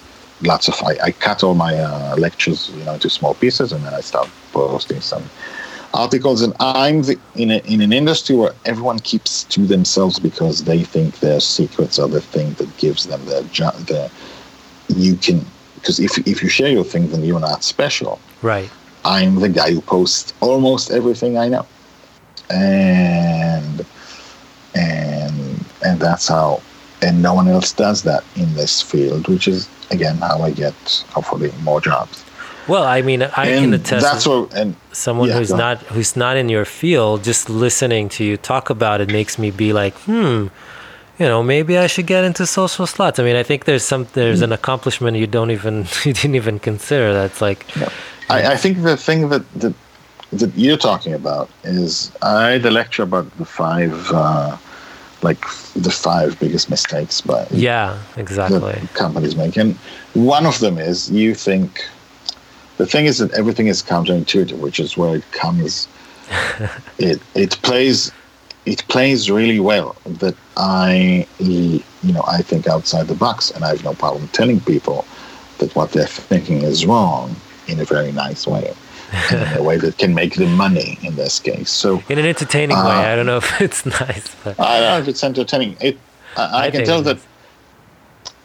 lots of, I, I cut all my uh, lectures, you know, into small pieces and then I start posting some articles, and I'm the, in, a, in an industry where everyone keeps to themselves because they think their secrets are the thing that gives them their job. Their, you can because if if you share your thing, then you're not special. Right. I'm the guy who posts almost everything I know, and and and that's how. And no one else does that in this field, which is again how I get hopefully more jobs. Well, I mean, I and can attest. That's what, and someone yeah, who's not who's not in your field, just listening to you talk about it makes me be like, hmm, you know, maybe I should get into social slots. I mean, I think there's some there's an accomplishment you don't even you didn't even consider. That's like, yeah. I, I think the thing that that that you're talking about is I had a lecture about the five. Uh, like the five biggest mistakes by yeah exactly companies make and one of them is you think the thing is that everything is counterintuitive, which is where it comes. it it plays it plays really well that I you know I think outside the box, and I have no problem telling people that what they're thinking is wrong in a very nice way. in a way that can make them money in this case. So in an entertaining uh, way. I don't know if it's nice. But I don't know if it's entertaining. It I, I, I can tell that.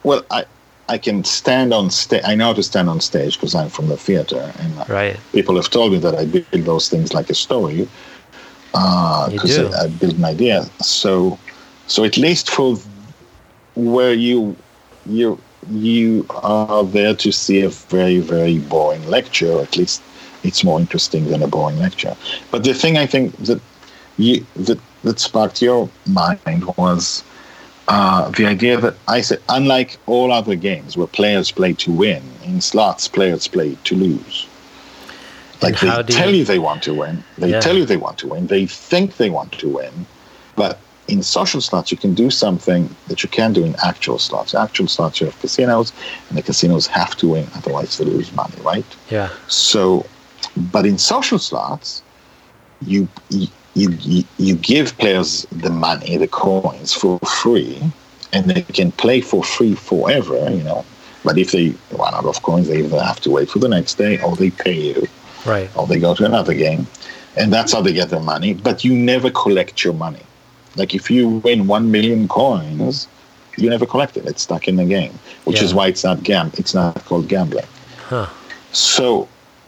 Well, I I can stand on stage. I know how to stand on stage because I'm from the theater, and uh, Right. people have told me that I build those things like a story because do. I, I build an idea. So, so at least for where you you you are there to see a very very boring lecture, at least it's more interesting than a boring lecture. But the thing I think that you that that sparked your mind was uh, the idea that I said, unlike all other games where players play to win, in slots players play to lose. Like they tell you- you they want to win, they Yeah. tell you they want to win, they think they want to win, but in social slots you can do something that you can't do in actual slots. Actual slots you have casinos, and the casinos have to win, otherwise they lose money, right? Yeah. So, but in social slots, you you you, you give players the money, the coins for free, and they can play for free forever. You know, but if they run out of coins, they either have to wait for the next day, or they pay you, Right. or they go to another game, and that's how they get their money. But you never collect your money. Like if you win one million coins, you never collect it. It's stuck in the game, which is why it's not gam. It's not called gambling. Huh. So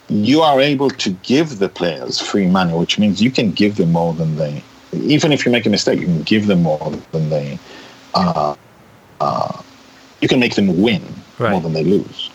you are able to give the players free money, which means you can give them more than they. Even if you make a mistake, you can give them more than they. Uh, uh, you can make them win more than they lose.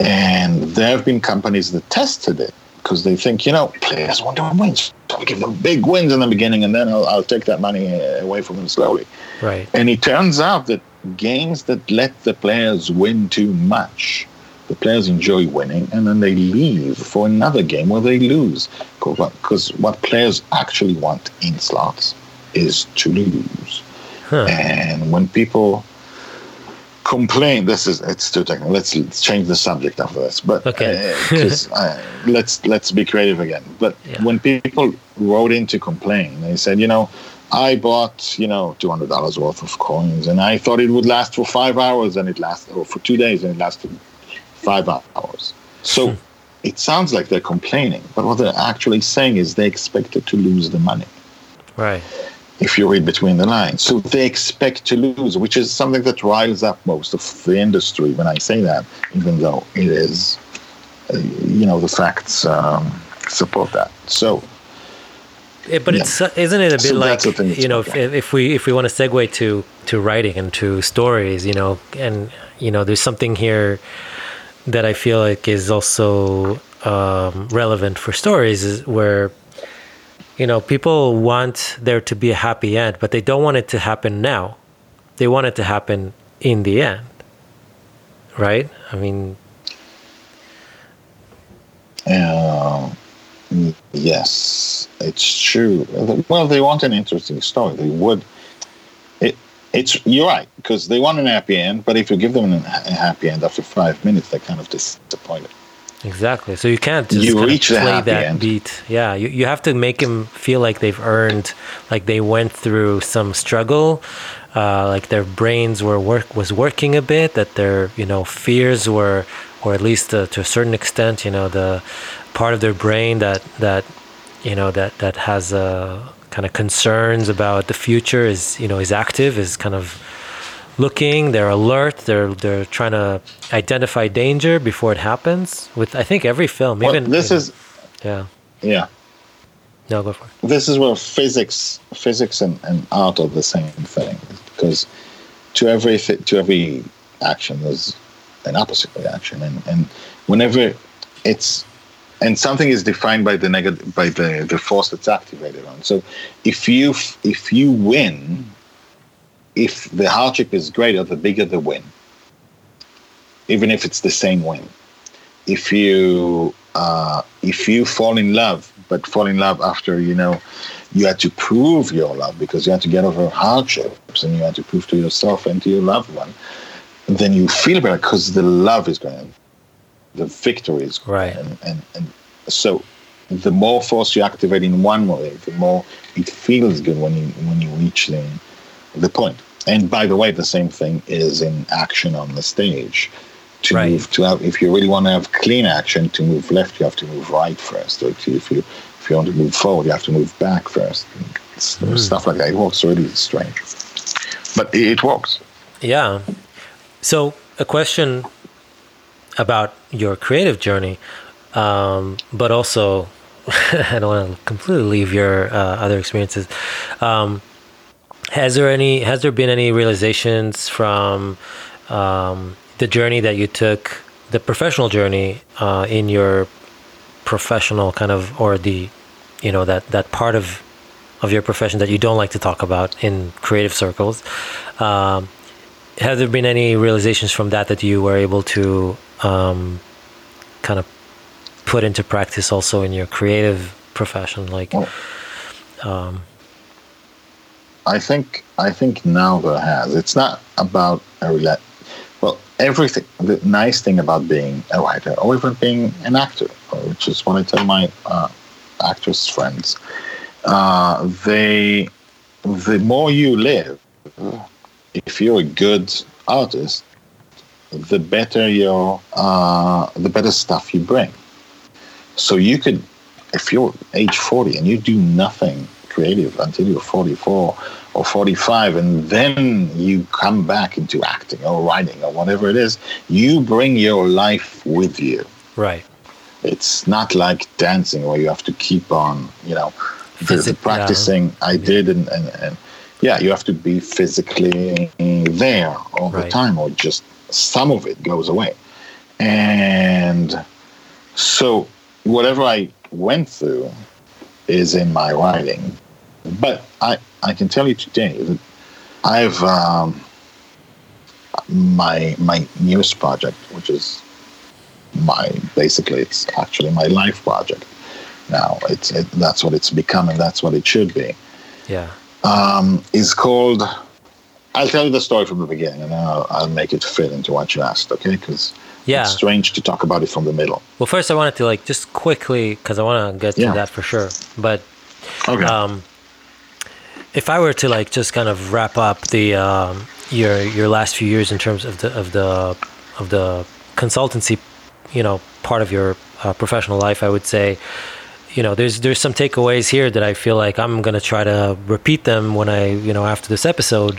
And there have been companies that tested it because they think, you know, players want to win. So I'll give them big wins in the beginning and then I'll, I'll take that money uh, away from them slowly. Right. And it turns out that games that let the players win too much, the players enjoy winning and then they leave for another game where they lose. Because what players actually want in slots is to lose. Huh. And when people complain, this is it's too technical. Let's, let's change the subject after this. But Okay. because uh, let's let's be creative again. But Yeah. when people wrote in to complain, they said, you know, I bought you know two hundred dollars worth of coins, and I thought it would last for five hours, and it lasted or for two days, and it lasted five hours. So. It sounds like they're complaining, but what they're actually saying is they expected to lose the money Right. if you read between the lines. So they expect to lose, which is something that riles up most of the industry when I say that, even though it is, uh, you know, the facts um, support that. So, Yeah, but Yeah. it's isn't it a bit So like that's the thing that's you know if, if we if we want to segue to to writing and to stories, you know, and you know, there's something here that I feel like is also um, relevant for stories is where you know people want there to be a happy end, but they don't want it to happen now. They want it to happen in the end, right? I mean, uh, yes, it's true. Well, they want an interesting story. They would. It, it's you're right because they want an happy end, but if you give them a happy end after five minutes, they're kind of disappointed. Exactly. So you can't just You reach play that end. beat. Yeah, you, you have to make them feel like they've earned, like they went through some struggle, uh, like their brains were work was working a bit, that their you know fears were, or at least uh, to a certain extent, you know the part of their brain that that you know that that has uh, kind of concerns about the future is you know is active, is kind of looking they're alert they're they're trying to identify danger before it happens with i think every film Well, even this is yeah yeah. no go for it this is where physics physics and, and art are the same thing because to every to every action there's an opposite reaction and, and whenever it's and something is defined by the negative by the, the force that's activated on. So if you if you win if the hardship is greater the bigger the win even if it's the same win. If you uh, if you fall in love, but fall in love after you know you had to prove your love because you had to get over hardships and you had to prove to yourself and to your loved one, then you feel better because the love is going, the victory is going, Right. and, and and so the more force you activate in one way, the more it feels good when you when you reach the the point. And by the way, the same thing is in action on the stage. To Right. move to have if you really want to have clean action to move left you have to move right first. Or to, if you if you want to move forward you have to move back first. It's- hmm. stuff like that. It works really strange. But it, it works. Yeah. So a question about your creative journey, um, but also I don't want to completely leave your uh, other experiences. Um, has there any? Has there been any realizations from um, the journey that you took, the professional journey uh, in your professional kind of, or the, you know, that that part of of your profession that you don't like to talk about in creative circles? Um, have there been any realizations from that that you were able to um, kind of put into practice also in your creative profession like well, um, i think i think now there has. It's not about a rela- well everything the nice thing about being a writer or even being an actor which is what i tell my uh, actress friends uh, they the more you live if you're a good artist the better your uh, the better stuff you bring so you could, if you're age 40 and you do nothing creative until you're 44 or 45, and then you come back into acting or writing or whatever it is, you bring your life with you. Right. It's not like dancing where you have to keep on, you know, Physic- practicing. Yeah. I did, and, and, and yeah, you have to be physically there all right. the time, or just some of it goes away. And so whatever I went through is in my writing. But I, I can tell you today that I've um, my my newest project, which is my basically it's actually my life project. Now it's it, that's what it's becoming. That's what it should be. Yeah. Um, is called. I'll tell you the story from the beginning, and I'll, I'll make it fit into what you asked. Okay, because yeah. It's strange to talk about it from the middle. Well, first I wanted to like just quickly because I want to get to yeah. that for sure. But okay. um, if I were to like just kind of wrap up the um, your your last few years in terms of the of the of the consultancy, you know, part of your uh, professional life, I would say you know there's there's some takeaways here that I feel like I'm gonna try to repeat them when I you know after this episode.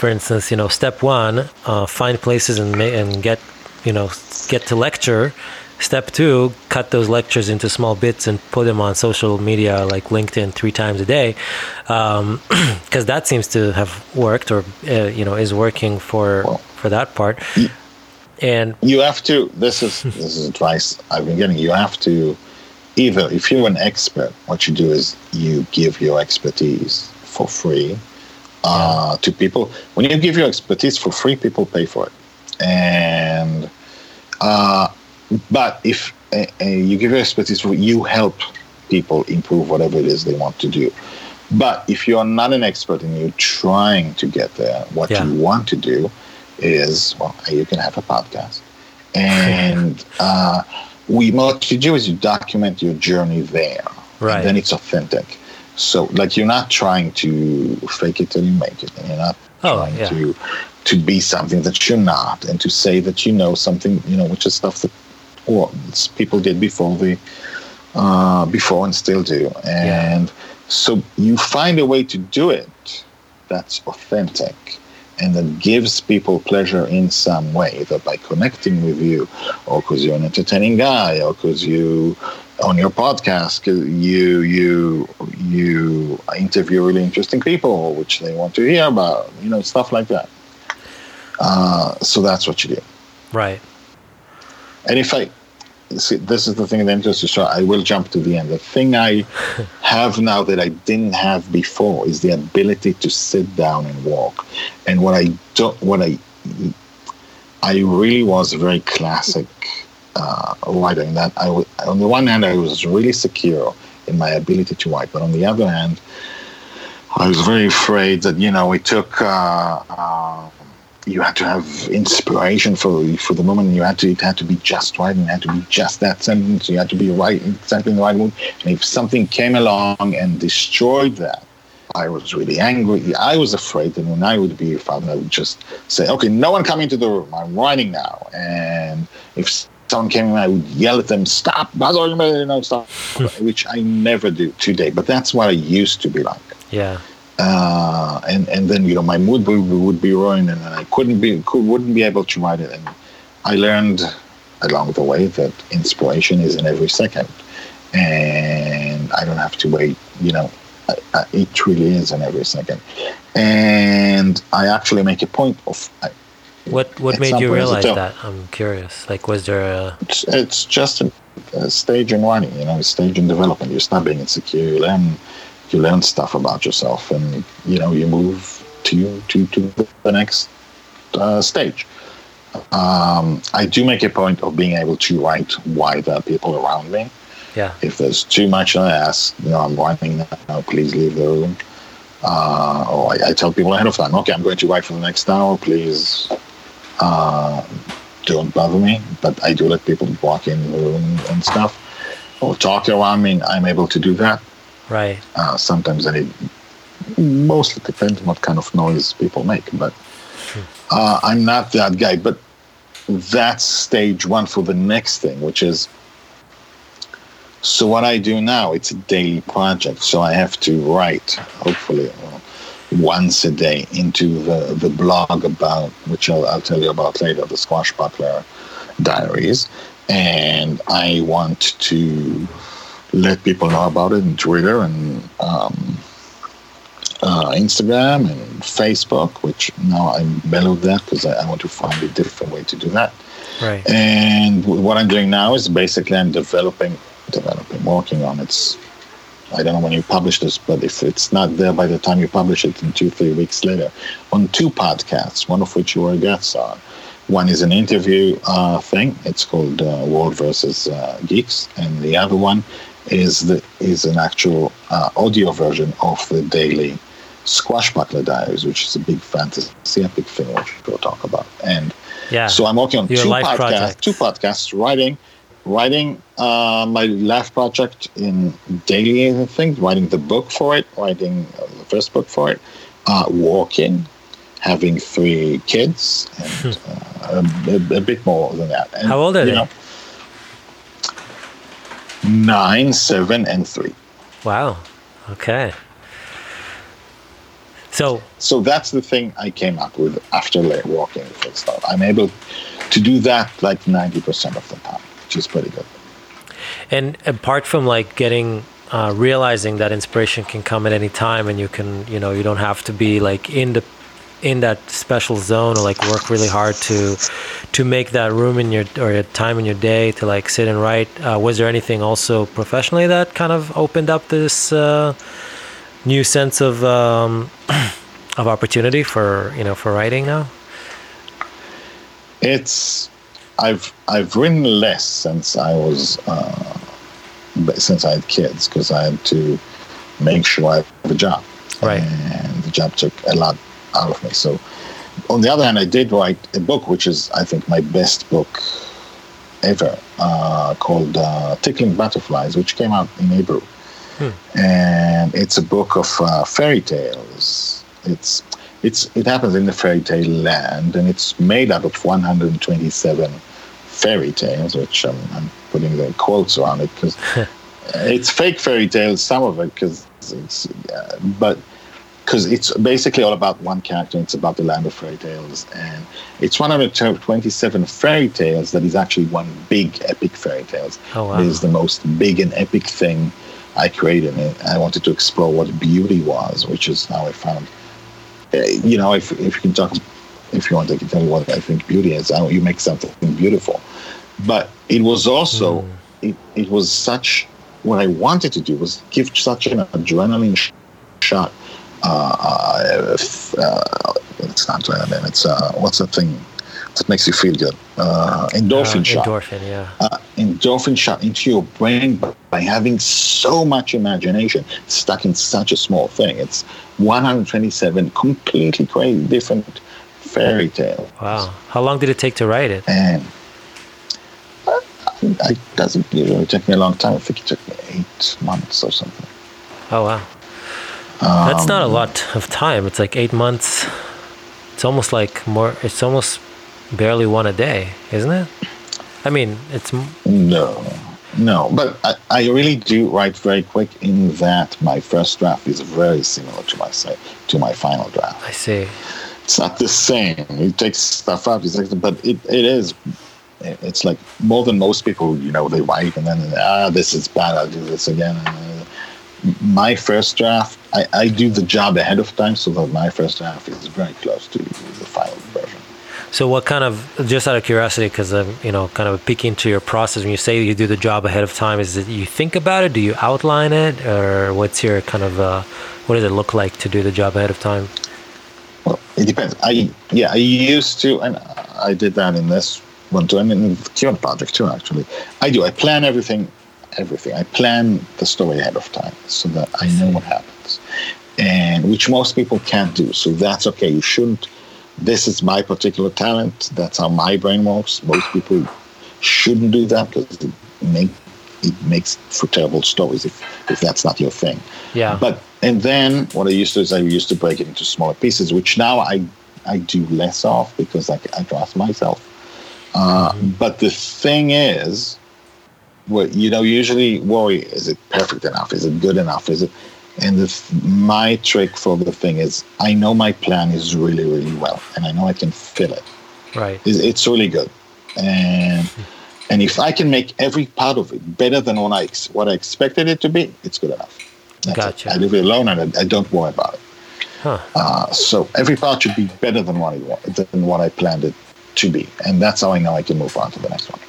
For instance, you know, step one, uh, find places and ma- and get you know, get to lecture. Step two, cut those lectures into small bits and put them on social media like LinkedIn three times a day, because um, that seems to have worked or uh, you know is working for well, for that part. and you have to. This is this is advice I've been getting. You have to either if you're an expert, what you do is you give your expertise for free uh, to people. When you give your expertise for free, people pay for it and uh, but if uh, uh, you give your expertise, you help people improve whatever it is they want to do. But if you're not an expert and you're trying to get there, what yeah. you want to do is well, you can have a podcast, and uh, we what you do is you document your journey there, right? And then it's authentic. So, like, you're not trying to fake it till you make it, and you're not oh, trying yeah. to to be something that you're not and to say that you know something you know which is stuff that well, people did before the uh, before and still do and yeah. so you find a way to do it that's authentic and that gives people pleasure in some way either by connecting with you or because you're an entertaining guy or because you on your podcast you you you interview really interesting people which they want to hear about you know stuff like that uh, so that's what you do. Right. And if I see, this is the thing that interests you, so I will jump to the end. The thing I have now that I didn't have before is the ability to sit down and walk. And what I don't, what I, I really was very classic uh, writer in that I, on the one hand, I was really secure in my ability to write, but on the other hand, I was very afraid that you know it took uh, uh, you had to have inspiration for for the moment. You had to it had to be just right, and it had to be just that sentence. You had to be right, exactly in the right mood. And if something came along and destroyed that, I was really angry. I was afraid that when I would be a father, I would just say, "Okay, no one come into the room. I'm writing now." And if someone came in, I would yell at them, "Stop! You know, stop!" Which I never do today. But that's what I used to be like. Yeah uh, and and then you know my mood would, would be ruined, and I couldn't be could, wouldn't be able to write it. And I learned along the way that inspiration is in every second, and I don't have to wait. You know, I, I, it really is in every second, and I actually make a point of. I, what what made you realize that? I'm curious. Like, was there a? It's, it's just a, a, stage in running. You know, a stage in development. You start being insecure. You learn, you learn stuff about yourself, and you know, you move to to to the next uh, stage. Um, I do make a point of being able to write why there are people around me. Yeah. If there's too much I ask, you know, I'm writing now, please leave the room. Uh, or I, I, tell people ahead of time, okay, I'm going to write for the next hour, please uh, don't bother me. But I do let people walk in the room and stuff or talk around me. I'm able to do that. Right. Uh, sometimes I need, mostly depends on what kind of noise people make, but uh, I'm not that guy, but that's stage one for the next thing, which is so what I do now. It's a daily project, so I have to write, hopefully, uh, once a day into the the blog about which I'll, I'll tell you about later, the Squashbuckler Diaries, and I want to let people know about it in Twitter and. Um, uh, Instagram and Facebook, which now I'm mellowed that because I, I, want to find a different way to do that. Right. And what I'm doing now is basically I'm developing, developing, working on it. I don't know when you publish this, but if it's not there by the time you publish it in two, three weeks later, on two podcasts, one of which you were guests on. One is an interview uh, thing. It's called uh, World versus uh, Geeks, and the other one is the is an actual uh, audio version of the daily Squashbuckler Diaries, which is a big fantasy epic thing, which we'll talk about. And yeah, so I'm working on two podcasts, project. two podcasts, writing, writing uh, my life project in daily things, writing the book for it, writing uh, the first book for it, uh, walking, having three kids, and hmm. uh, a, a, bit more than that. And, How old are they? Know, nine, seven, and three. Wow. Okay. So, so that's the thing I came up with after walking full stop. I'm able to do that like 90% of the time, which is pretty good. And apart from like getting uh, realizing that inspiration can come at any time, and you can, you know, you don't have to be like in the in that special zone or like work really hard to to make that room in your or your time in your day to like sit and write. Uh, was there anything also professionally that kind of opened up this? Uh, new sense of um, of opportunity for you know for writing now? It's I've I've written less since I was uh, since I had kids because I had to make sure I have a job. Right. And the job took a lot out of me. So on the other hand, I did write a book, which is I think my best book ever, uh, called uh, Tickling Butterflies, which came out in Hebrew. Hmm. And it's a book of uh, fairy tales. It's it's it happens in the fairy tale land, and it's made out of 127 fairy tales, which I'm, I'm putting the quotes around it because it's fake fairy tales, some of it, because it's uh, but because it's basically all about one character. It's about the land of fairy tales, and it's 127 fairy tales that is actually one big epic fairy tales. Oh, wow. It is the most big and epic thing I created it. I wanted to explore what beauty was, which is how I found. Uh, you know, if if you can talk, if you want, I can tell you what I think beauty is. How you make something beautiful, but it was also mm. it, it was such. What I wanted to do was give such an adrenaline sh- shot. Uh, uh, uh, it's not adrenaline. It's uh, what's the thing? that makes you feel good. Uh, endorphin uh, shot. Endorphin, yeah. Uh, endorphin shot into your brain by having so much imagination stuck in such a small thing. It's 127 completely crazy different fairy tales. Wow. How long did it take to write it? And uh, it doesn't usually take me a long time. I think it took me eight months or something. Oh, wow. Um, That's not a um, lot of time. It's like eight months. It's almost like more, it's almost barely one a day, isn't it? I mean, it's no, no, but I, I really do write very quick. In that, my first draft is very similar to my to my final draft. I see. It's not the same. It takes stuff out, but it, it is it's like more than most people, you know, they write and then ah, this is bad. I'll do this again. My first draft, I, I do the job ahead of time so that my first draft is very close to the final version. So, what kind of, just out of curiosity, because I'm, you know, kind of peeking into your process, when you say you do the job ahead of time, is it you think about it? Do you outline it? Or what's your kind of, uh, what does it look like to do the job ahead of time? Well, it depends. I, yeah, I used to, and I did that in this one too, and in the Kion project too, actually. I do. I plan everything, everything. I plan the story ahead of time so that I know what happens, and which most people can't do. So that's okay. You shouldn't this is my particular talent. That's how my brain works. Most people shouldn't do that because it, make, it makes for terrible stories if, if that's not your thing. Yeah. But and then what I used to do is I used to break it into smaller pieces, which now I I do less of because I, I trust myself. Uh, mm-hmm. But the thing is, what you know, usually worry: is it perfect enough? Is it good enough? Is it and the, my trick for the thing is, I know my plan is really, really well, and I know I can fill it. Right. It's, it's really good, and and if I can make every part of it better than what I what I expected it to be, it's good enough. That's gotcha. It. I leave it alone, and I, I don't worry about it. Huh. Uh, so every part should be better than what I than what I planned it to be, and that's how I know I can move on to the next one.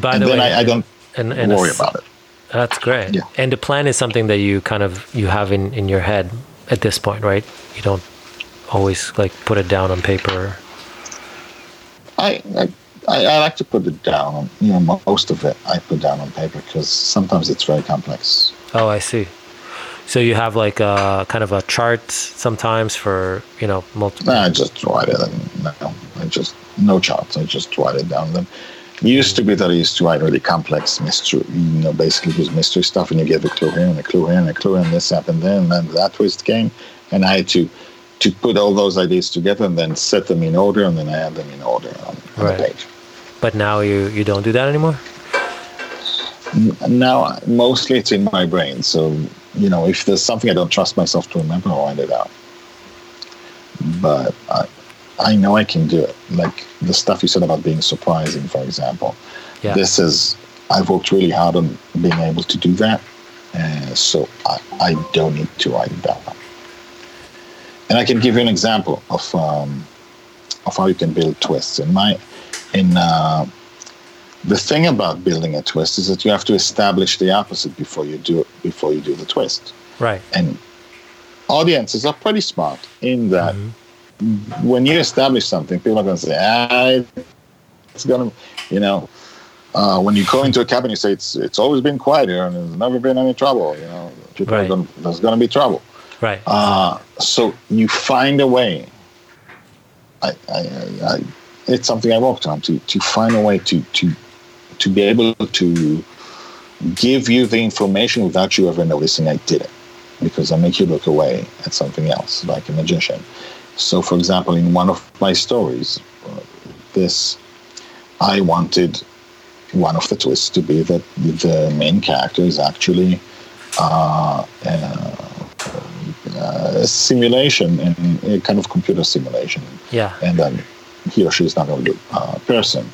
By and the then way, I, I don't and, and worry a, about it. That's great. Yeah. And the plan is something that you kind of you have in in your head at this point, right? You don't always like put it down on paper. I, I I, like to put it down. On, you know, most of it I put down on paper because sometimes it's very complex. Oh, I see. So you have like a kind of a chart sometimes for you know multiple. I just write it and no, I just no charts. I just write it down. Then used to be that I used to write really complex mystery, you know, basically it was mystery stuff, and you give a clue here and a clue here and a clue, and this happened there, and then that twist came, and I had to to put all those ideas together and then set them in order, and then I had them in order on, on right. the page. But now you you don't do that anymore. Now uh, mostly it's in my brain, so you know if there's something I don't trust myself to remember, I'll write it out. But I, I know I can do it. Like the stuff you said about being surprising, for example. Yeah. This is I've worked really hard on being able to do that, uh, so I, I don't need to write it down. And I can give you an example of um, of how you can build twists. In my in uh, the thing about building a twist is that you have to establish the opposite before you do before you do the twist. Right. And audiences are pretty smart in that. Mm-hmm when you establish something, people are going to say, ah, it's going to, you know, uh, when you go into a cabin, you say it's it's always been quiet here and there's never been any trouble. You know, people right. gonna, there's going to be trouble. Right. Uh, so you find a way. I, I, I, it's something I worked on to to find a way to to to be able to give you the information without you ever noticing I did it, because I make you look away at something else, like a magician. So, for example, in one of my stories, uh, this I wanted one of the twists to be that the main character is actually uh, uh, a simulation and a kind of computer simulation. Yeah. And then he or she is not a real uh, person.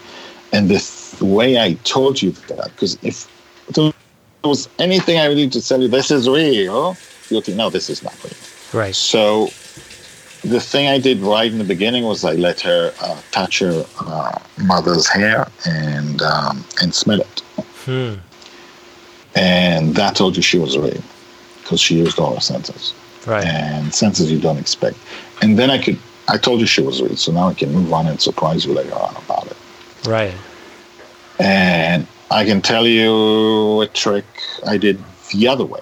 And the th- way I told you that, because if there was anything I needed to tell you, this is real, you'll think, no, this is not real. Right. So the thing I did right in the beginning was I let her uh, touch her uh, mother's hair and um, and smell it, hmm. and that told you she was real because she used all her senses, right? And senses you don't expect. And then I could I told you she was real, so now I can move on and surprise you later on about it, right? And I can tell you a trick I did the other way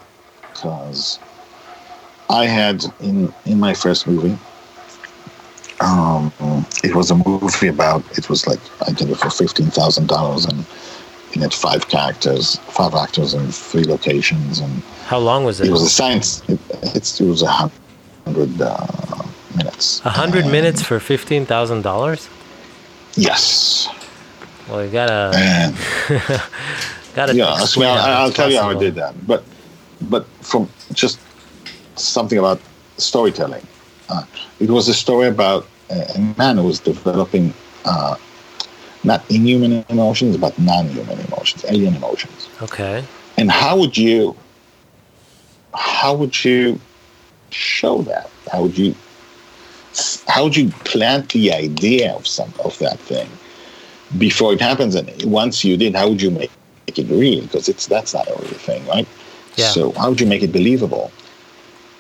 because I had in in my first movie um, it was a movie about. It was like I did it for fifteen thousand dollars, and it had five characters, five actors, in three locations. And how long was it? It was a science. It, it was a hundred uh, minutes. A hundred minutes for fifteen thousand dollars. Yes. Well, you gotta. And, gotta. Yeah, I I'll, I'll tell you how I did that, but but from just something about storytelling. Uh, it was a story about a man who was developing uh, not inhuman emotions, but non-human emotions, alien emotions. Okay. And how would you, how would you show that? How would you, how would you plant the idea of some of that thing before it happens? And once you did, how would you make, make it real? Because it's that's not a real thing, right? Yeah. So how would you make it believable?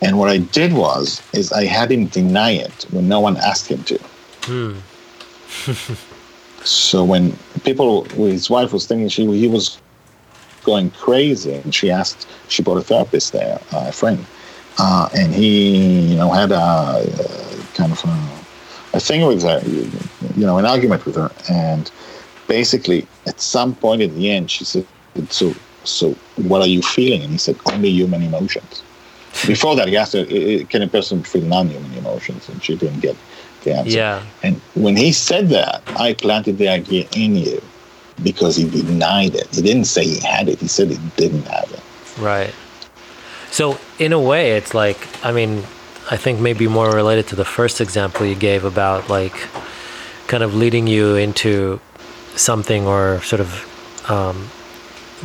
And what I did was, is I had him deny it when no one asked him to. Hmm. So when people, his wife was thinking she he was going crazy, and she asked, she brought a therapist there, uh, a friend, uh, and he, you know, had a, a kind of a, a thing with her, you, you know, an argument with her, and basically at some point at the end, she said, "So, so what are you feeling?" And he said, "Only human emotions." Before that, he asked her, "I- I- "Can a person feel non-human emotions?" And she didn't get the answer. Yeah. And when he said that, I planted the idea in you because he denied it. He didn't say he had it. He said he didn't have it. Right. So in a way, it's like I mean, I think maybe more related to the first example you gave about like kind of leading you into something or sort of um,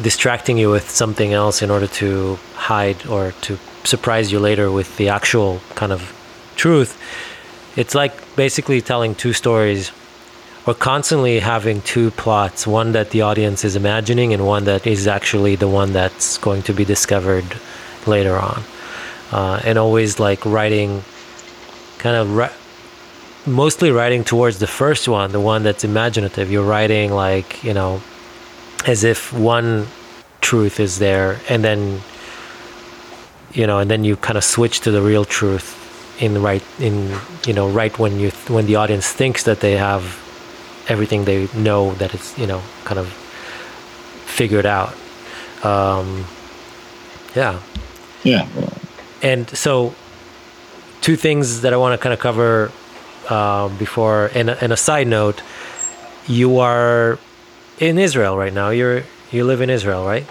distracting you with something else in order to hide or to surprise you later with the actual kind of truth. It's like basically telling two stories or constantly having two plots one that the audience is imagining and one that is actually the one that's going to be discovered later on uh, and always like writing kind of ri- mostly writing towards the first one the one that's imaginative you're writing like you know as if one truth is there and then you know and then you kind of switch to the real truth in right in you know right when you when the audience thinks that they have everything they know that it's you know kind of figured out. Um yeah. Yeah. and so two things that i want to kind of cover uh, before and, and a side note you are in israel right now. You're you live in israel right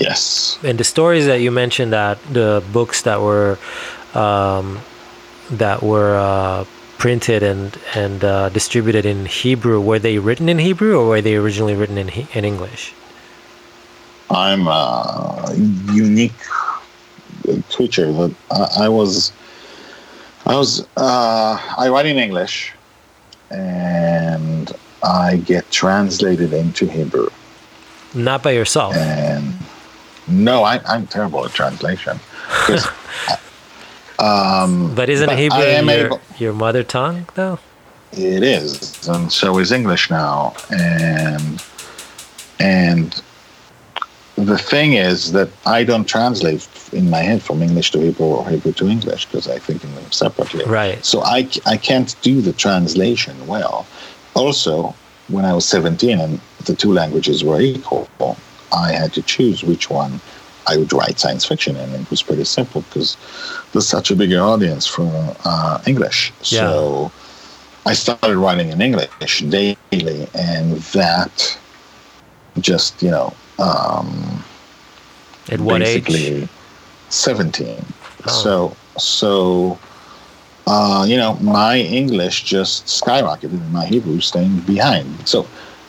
Yes. and the stories that you mentioned that the books that were um, that were uh, printed and and uh, distributed in Hebrew were they written in Hebrew or were they originally written in He- in English? I'm a unique creature that I, I was. I was. Uh, I write in English, and I get translated into Hebrew. Not by yourself. And no, I, I'm terrible at translation. um, But isn't but Hebrew your, able- your mother tongue though? It is, and so is English now. And and the thing is that I don't translate in my head from English to Hebrew or Hebrew to English because I think in them separately. Right. So I, I can't do the translation well. Also, when I was 17 and the two languages were equal, I had to choose which one I would write science fiction in. It was pretty simple because there's such a bigger audience for uh, English. So I started writing in English daily, and that just, you know, um, At what age? basically 17 Oh. so so uh, you know my english just skyrocketed and my hebrew staying behind so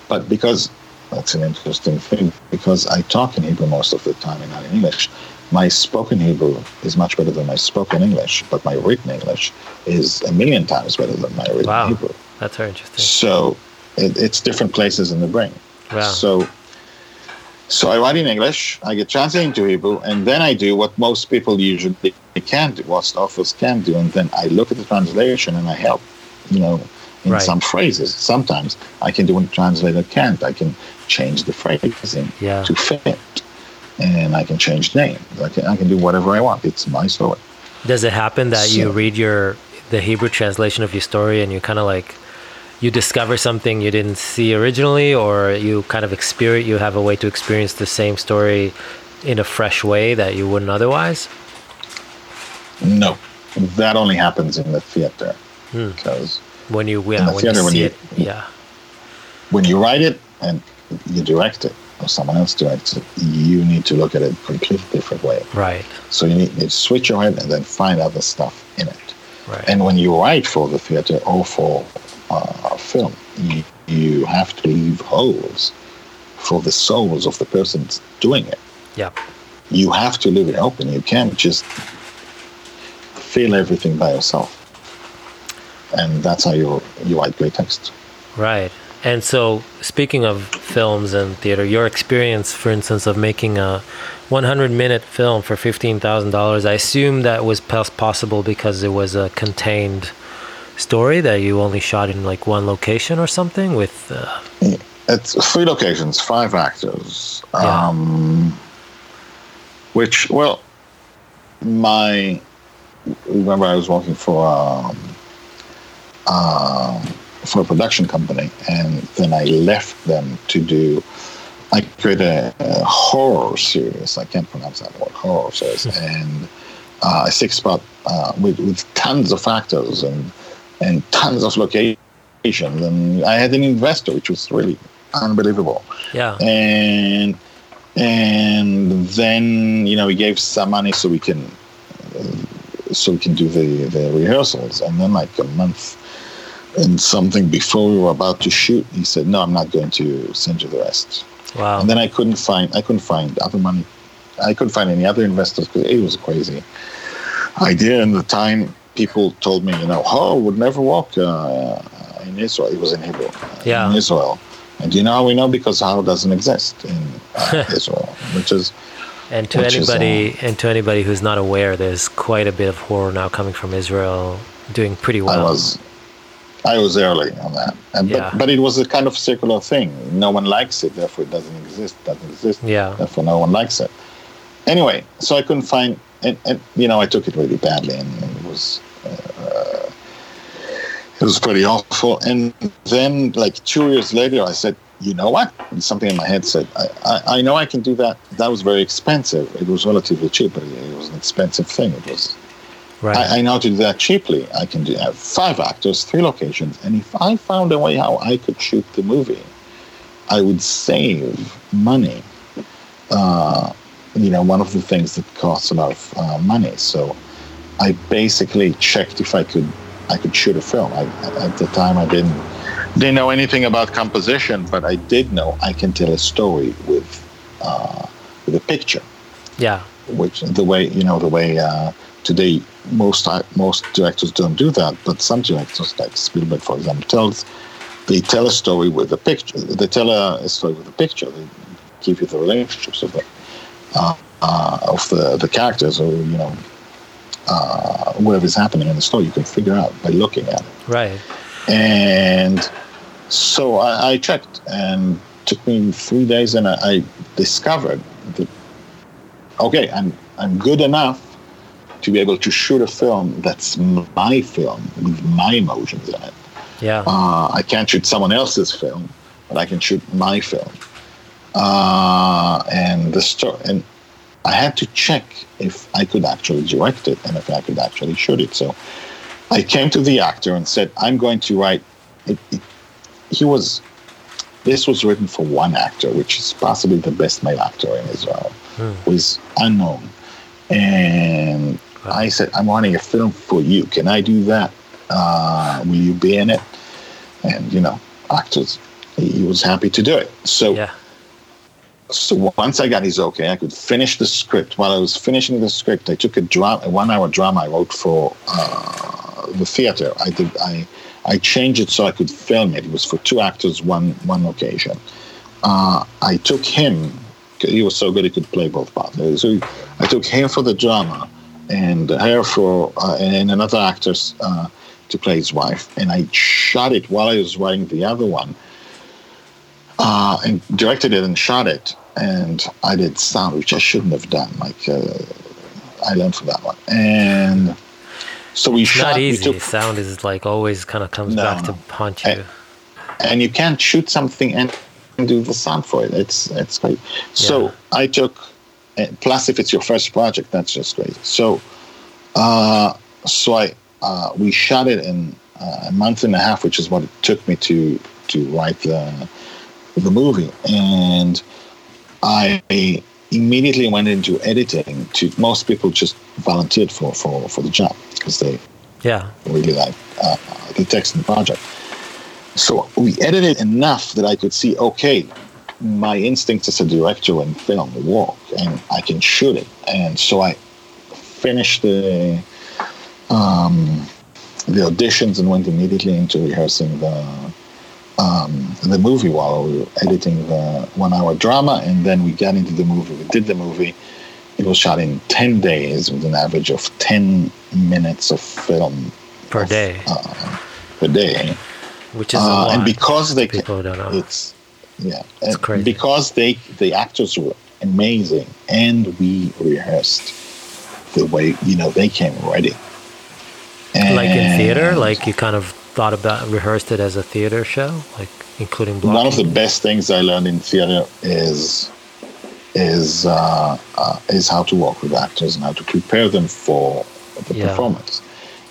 but because that's an interesting thing because i talk in hebrew most of the time and not in english my spoken hebrew is much better than my spoken english but my written english is a million times better than my written Wow. hebrew That's very interesting. so it, it's different places in the brain Wow. so, so I write in English, I get translated into Hebrew, and then I do what most people usually can't do, what authors can do, and then I look at the translation and I help, you know, in Right. some phrases. Sometimes I can do what the translator can't. I can change the phrasing Yeah. to fit, and I can change names. I can, I can do whatever I want. It's my story. Does it happen that you read your the Hebrew translation of your story and you kind of like you discover something you didn't see originally, or you kind of experience you have a way to experience the same story in a fresh way that you wouldn't otherwise? No, that only happens in the theater Hmm. When you yeah, the when theater, you when see you- it, yeah, when you write it and you direct it or someone else directs it, you need to look at it a completely different way. right, So you need to switch your head and then find other stuff in it. right, And when you write for the theater or for uh, film, you, you have to leave holes for the souls of the persons doing it. Yeah. You have to leave it open. You can't just feel everything by yourself. And that's how you you write great text. Right. And so, speaking of films and theater, your experience, for instance, of making a 100 minute film for $15,000, I assume that was possible because it was a contained story that you only shot in like one location or something with. Uh... It's three locations, five actors. Yeah. Um, which, well, my. Remember, I was working for. Um, um, for a production company, and then I left them to do. I created a, a horror series. I can't pronounce that word, horror series, and uh, a six part uh, with with tons of actors and and tons of locations. And I had an investor, which was really unbelievable. Yeah. And and then you know he gave some money so we can uh, so we can do the the rehearsals, and then like a month and something before we were about to shoot, he said, "No, I'm not going to send you the rest." Wow. And then I couldn't find I couldn't find other money. I couldn't find any other investors because it was a crazy idea. And the time people told me, you know, oh, would never walk uh, in Israel. It was in Hebrew. Uh, yeah. In Israel. And you know how we know because how doesn't exist in uh, Israel, which is. And to anybody is, uh, and to anybody who's not aware, there's quite a bit of horror now coming from Israel, doing pretty well. I was I was early on that, and, yeah. but but it was a kind of circular thing. No one likes it, therefore it doesn't exist. Doesn't exist. Yeah. Therefore, no one likes it. Anyway, so I couldn't find, and, and you know, I took it really badly, and it was. Uh, it was pretty awful. And then, like two years later, I said, "You know what?" And something in my head said, I, I, "I know I can do that." That was very expensive. It was relatively cheap, but it was an expensive thing. It was Right. I, I, know to do that cheaply. I can do have five actors, three locations, and if I found a way how I could shoot the movie, I would save money. Uh, you know, one of the things that costs a lot of uh, money. So I basically checked if I could I could shoot a film. I, at the time, I didn't didn't know anything about composition, but I did know I can tell a story with uh, with a picture. Yeah. Which the way you know the way uh, today most most directors don't do that, but some directors, like Spielberg, for example, tells they tell a story with a picture. They tell a, story with a picture. They give you the relationships of the uh, uh, of the the characters, or you know, uh, whatever's happening in the story. You can figure out by looking at it. Right. And so I, I checked, and took me three days, and I, I discovered that okay, I'm I'm good enough to be able to shoot a film that's my film with my emotions in it. Yeah. Uh, I can't shoot someone else's film, but I can shoot my film. Uh, and the story, and I had to check if I could actually direct it and if I could actually shoot it. So I came to the actor and said, "I'm going to write." It, it, he was. This was written for one actor, which is possibly the best male actor in Israel, hmm. who is unknown, and I said, I'm wanting a film for you. Can I do that? Uh, will you be in it? And, you know, actors, he was happy to do it. So, yeah. so once I got his okay, I could finish the script. While I was finishing the script, I took a drama, a one-hour drama I wrote for uh, the theater. I did, I, I changed it so I could film it. It was for two actors, one one occasion. Uh, I took him. He was so good he could play both parts. So I took him for the drama and her for uh, and another actor uh, to play his wife. And I shot it while I was writing the other one, uh, and directed it and shot it. And I did sound, which I shouldn't have done. Like uh, I learned from that one. And so we it's shot. Not easy. Took, sound is like always kind of comes no, back to haunt you. And, and, you can't shoot something and do the sound for it. It's it's great. So. I took plus if it's your first project that's just great. So uh, so i uh, we shot it in uh, a month and a half which is what it took me to to write the the movie. And i immediately went into editing to most people just volunteered for for for the job because they yeah. really like uh, the text and the project. So we edited enough that I could see, okay, my instincts as a director in film work and I can shoot it. And so I finished the um, the auditions and went immediately into rehearsing the um, the movie while we were editing the one hour drama and then we got into the movie. We did the movie. It was shot in 10 days with an average of 10 minutes of film per of, day. Uh, per day. Which is uh, and because they people don't know. it's yeah it's crazy. because they the actors were amazing and we rehearsed the way you know they came ready and like in theater like you kind of thought about rehearsed it as a theater show like including blocking? one of the best things i learned in theater is is uh, uh, is how to work with actors and how to prepare them for the yeah. performance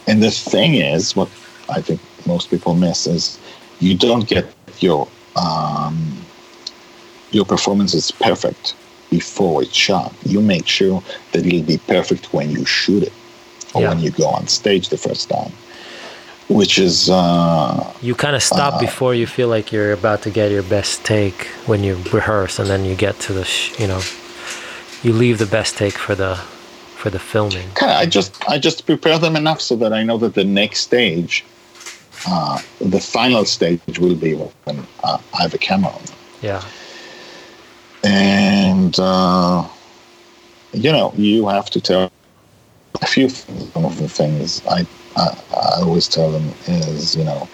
and the thing is what i think most people miss is you don't get your um, your performance is perfect before it's shot. You make sure that it'll be perfect when you shoot it or yeah. when you go on stage the first time. Which is uh, you kind of stop uh, before you feel like you're about to get your best take when you rehearse, and then you get to the sh- you know you leave the best take for the for the filming. I just I just prepare them enough so that I know that the next stage uh, the final stage will be when uh, I have a camera on. Yeah. And, uh, you know, you have to tell a few some of the things I, I, I always tell them is, you know,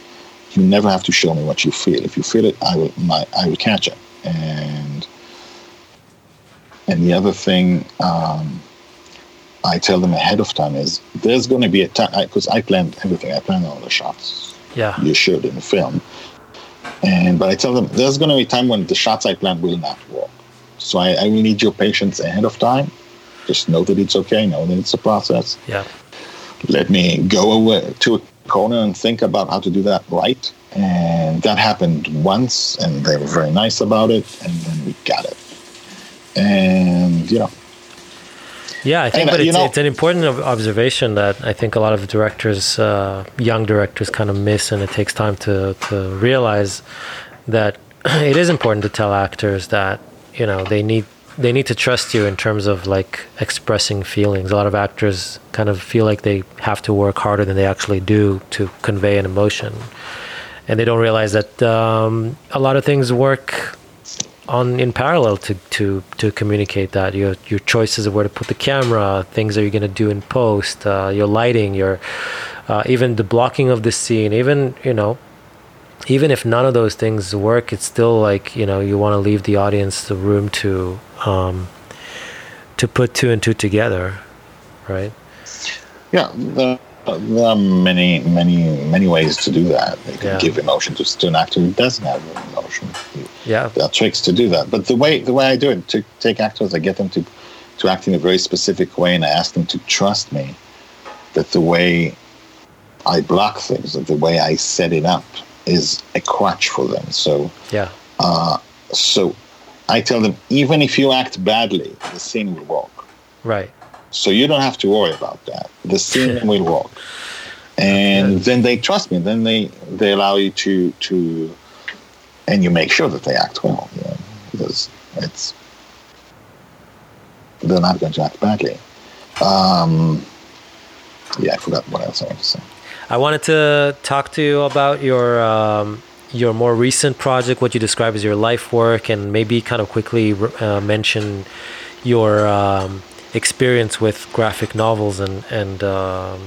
you never have to show me what you feel. If you feel it, I will, my, I will catch it. And, and the other thing, um, I tell them ahead of time is there's going to be a time because I, I planned everything. I planned all the shots yeah. you should in the film. And but I tell them there's going to be a time when the shots I plan will not work. So I, I will need your patience ahead of time. Just know that it's okay. Know that it's a process. Yeah. Let me go away to a corner and think about how to do that right. And that happened once, and they were very nice about it. And then we got it. And you know, yeah, I think, but it's, know, it's, an important observation that I think a lot of directors, uh, young directors, kind of miss, and it takes time to to realize that it is important to tell actors that you know they need they need to trust you in terms of like expressing feelings. A lot of actors kind of feel like they have to work harder than they actually do to convey an emotion, and they don't realize that um, a lot of things work on in parallel to to to communicate that your your choices of where to put the camera, things that you're going to do in post, uh, your lighting, your uh, even the blocking of the scene, even you know, even if none of those things work, it's still like you know you want to leave the audience the room to um, to put two and two together, right? Yeah, the there are many, many, many ways to do that. You can yeah. give emotion to, to, an actor who doesn't have emotion. Yeah, there are tricks to do that. But the way the way I do it, to take actors, I get them to to act in a very specific way, and I ask them to trust me that the way I block things, that the way I set it up, is a crutch for them. So yeah, uh, so I tell them even if you act badly, the scene will work. Right. So you don't have to worry about that. The scene will work. And then they trust me. Then they, they allow you to to and you make sure that they act well, you know, because it's they're not going to act badly. Um, yeah, I forgot what else I wanted to say. I wanted to talk to you about your um, your more recent project, what you describe as your life work, and maybe kind of quickly uh, mention your um, experience with graphic novels and and um,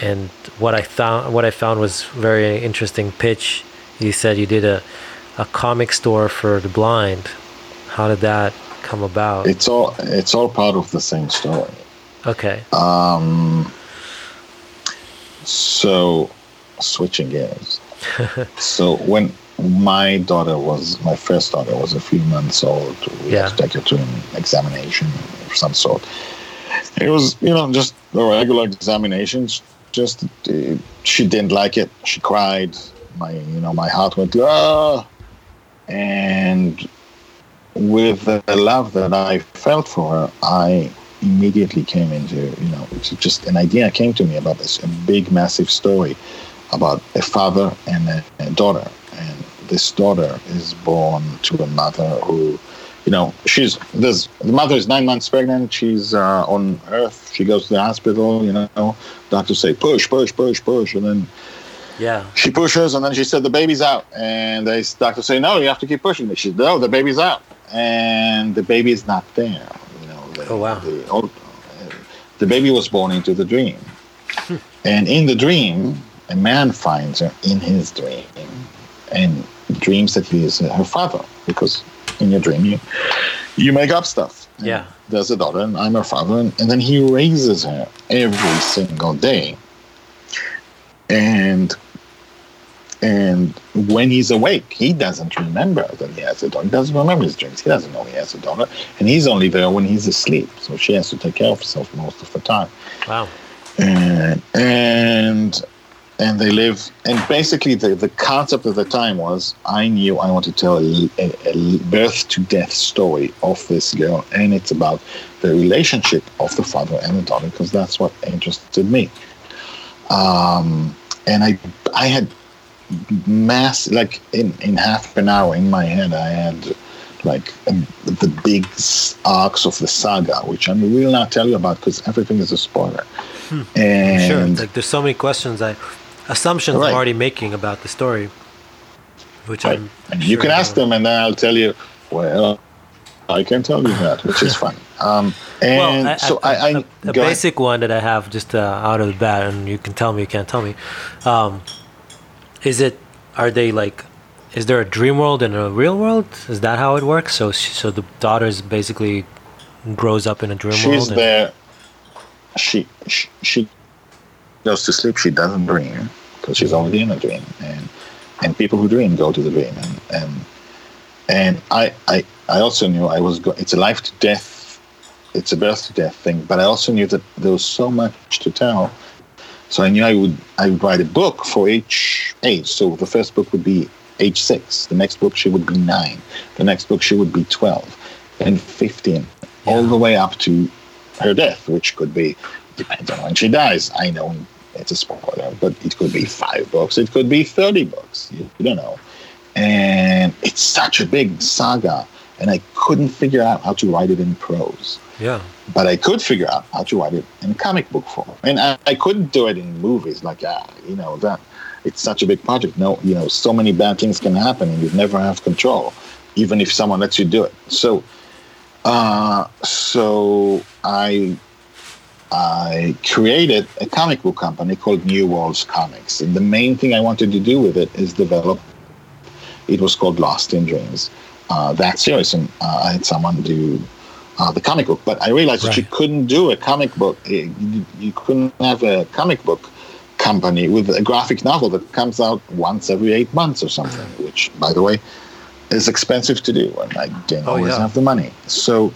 and what I found what I found was very interesting pitch. You said you did a a comic store for the blind. How did that come about? It's all it's all part of the same story. Okay. Um. So, switching gears. so when my daughter was my first daughter was a few months old. We yeah. had to take her to an examination of some sort. It was, you know, just a regular examinations. Just uh, she didn't like it. She cried. My, you know, my heart went ah. And with the love that I felt for her, I immediately came into, you know, just an idea came to me about this a big, massive story about a father and a, a daughter, and this daughter is born to a mother who you know, she's there's the mother is nine months pregnant. She's uh, on Earth. She goes to the hospital. You know, doctors say push, push, push, push, and then yeah, she pushes, and then she said the baby's out, and the doctors say no, you have to keep pushing. She said no, the baby's out, and the baby is not there. You know, the, oh wow, the, old, the baby was born into the dream, and in the dream, a man finds her in his dream, and dreams that he is her father because in your dream. You you make up stuff. Yeah. There's a daughter, and I'm her father, and, and then he raises her every single day. And and when he's awake, he doesn't remember that he has a daughter. He doesn't remember his dreams. He doesn't know he has a daughter, and he's only there when he's asleep. So she has to take care of herself most of the time. Wow. And and and they live and basically the, the concept of the time was i knew i wanted to tell a, a, a, birth to death story of this girl and it's about the relationship of the father and the daughter because that's what interested me um, and i i had mass like in in half an hour in my head i had like um, the big arcs of the saga which i will not tell you about because everything is a spoiler hmm. and sure like there's so many questions i assumptions right. I'm already making about the story. Which right. I'm and you can ask them, and then I'll tell you. Well, I can tell you that, which is fun. Um, and well, I, so I, I, a, a basic ahead. one that I have just uh, out of the bat, and you can tell me, you can't tell me. Um, is it? Are they like? Is there a dream world and a real world? Is that how it works? So, so the daughter is basically grows up in a dream She's world. She's there. She, she she goes to sleep, she doesn't dream because she's already in a dream. And and people who dream go to the dream. And and and I I, I also knew I was go- it's a life to death, it's a birth to death thing. But I also knew that there was so much to tell. So I knew I would I would write a book for each age. So the first book would be age six. The next book she would be nine. The next book she would be twelve, and fifteen, yeah. all the way up to her death, which could be depends on when she dies. I know it's a spoiler, but it could be five books, it could be 30 books, you, you don't know. And it's such a big saga, and I couldn't figure out how to write it in prose. Yeah. But I could figure out how to write it in comic book form. And I, I couldn't do it in movies like, ah, you know, that it's such a big project. No, you know, so many bad things can happen and you never have control, even if someone lets you do it. So, uh, so I I created a comic book company called New Worlds Comics. And the main thing I wanted to do with it is develop, it was called Lost in Dreams. Uh, that series, and uh, I had someone do uh, the comic book, but I realized right. that you couldn't do a comic book, you, you couldn't have a comic book company with a graphic novel that comes out once every eight months or something, which, by the way, is expensive to do, and I didn't oh, always yeah. have the money. So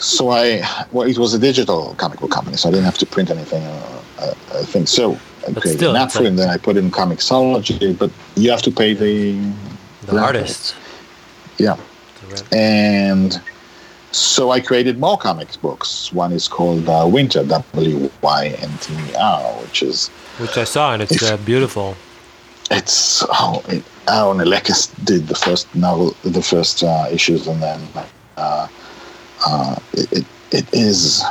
so I, well, it was a digital comic book company, so I didn't have to print anything. Uh, uh I think so. I but created still, an app for and then I put in Comixology, but you have to pay the the, the artists. Yeah, and so I created more comics books. One is called uh, Winter, W Y N T R, which is which I saw, and it's uh, beautiful. It's oh, it, Aaron Elekas did the first novel, the first uh, issues, and then uh, uh, it, it is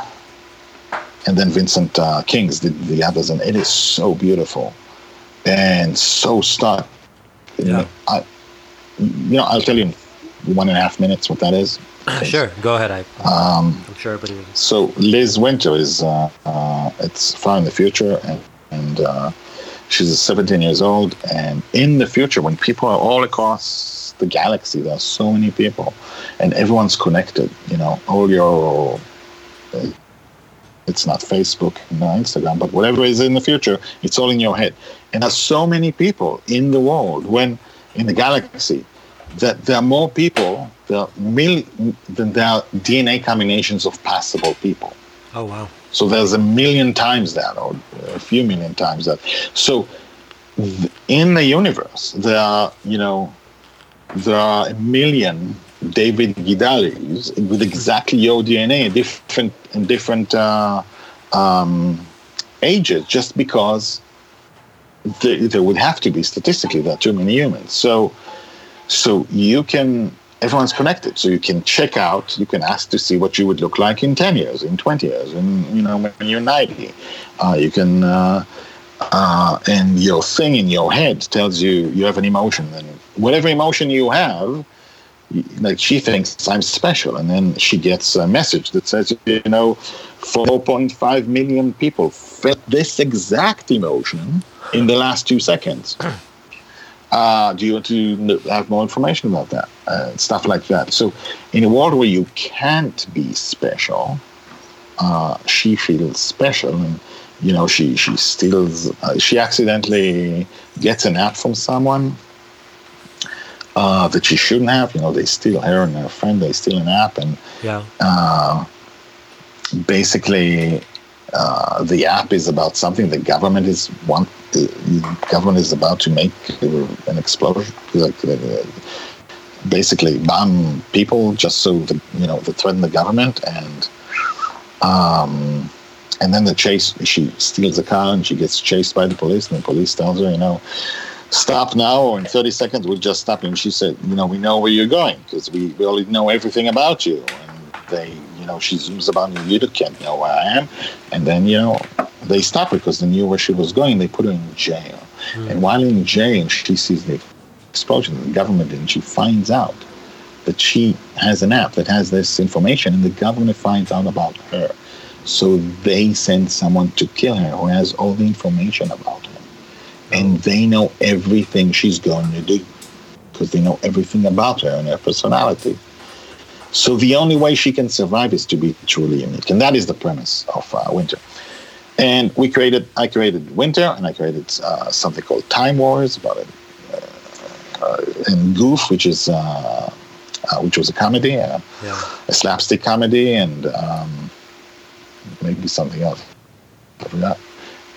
and then Vincent uh, Kings did the others, and it is so beautiful and so stark. Yeah. I, you know, I'll tell you in one and a half minutes what that is. Sure, go ahead. I, um, I'm sure everybody. So Liz Winter is uh, uh, it's far in the future, and, and uh, she's 17 years old. And in the future, when people are all across the galaxy. There are so many people, and everyone's connected. You know, all your uh, it's not Facebook, no Instagram, but whatever is in the future, it's all in your head. And there's so many people in the world, when in the galaxy, that there are more people there are mil- than there are DNA combinations of possible people. Oh wow! So there's a million times that, or a few million times that. So in the universe, there are you know there are a million David Gidalis with exactly your DNA, different in different uh, um, ages, just because there, there would have to be statistically there are too many humans. So, so you can everyone's connected, so you can check out. You can ask to see what you would look like in ten years, in twenty years, and you know when you're ninety. Uh, you can. Uh, uh, and your thing in your head tells you you have an emotion, and whatever emotion you have, like she thinks I'm special, and then she gets a message that says, you know, 4.5 million people felt this exact emotion in the last two seconds. Uh, do you want to have more information about that? Uh, stuff like that. So, in a world where you can't be special, uh, she feels special, and you know, she she steals. Uh, she accidentally gets an app from someone uh, that she shouldn't have. You know, they steal her and her friend. They steal an app, and yeah, uh, basically, uh, the app is about something the government is want. The government is about to make an explosion, like uh, basically bomb people just so the you know to threaten the government and. Um, and then the chase, she steals a car and she gets chased by the police, and the police tells her, you know, stop now or in 30 seconds we'll just stop. Him she said you know we know where you're going because we, we already know everything about you. And they you know she zooms about you you can't know where i am. And then you know they stop her because they knew where she was going. They put her in jail. Mm. and while in jail she sees the explosion of the government and she finds out that she has an app that has this information and the government finds out about her. So they send someone to kill her who has all the information about her and they know everything she's going to do because they know everything about her and her personality. So the only way she can survive is to be truly unique, and that is the premise of uh, Winter. And we created, I created Winter, and I created uh, something called Time Wars about it, uh, uh, and Goof, which is uh, uh, which was a comedy, yeah. a slapstick comedy, and um, maybe something else. I forgot.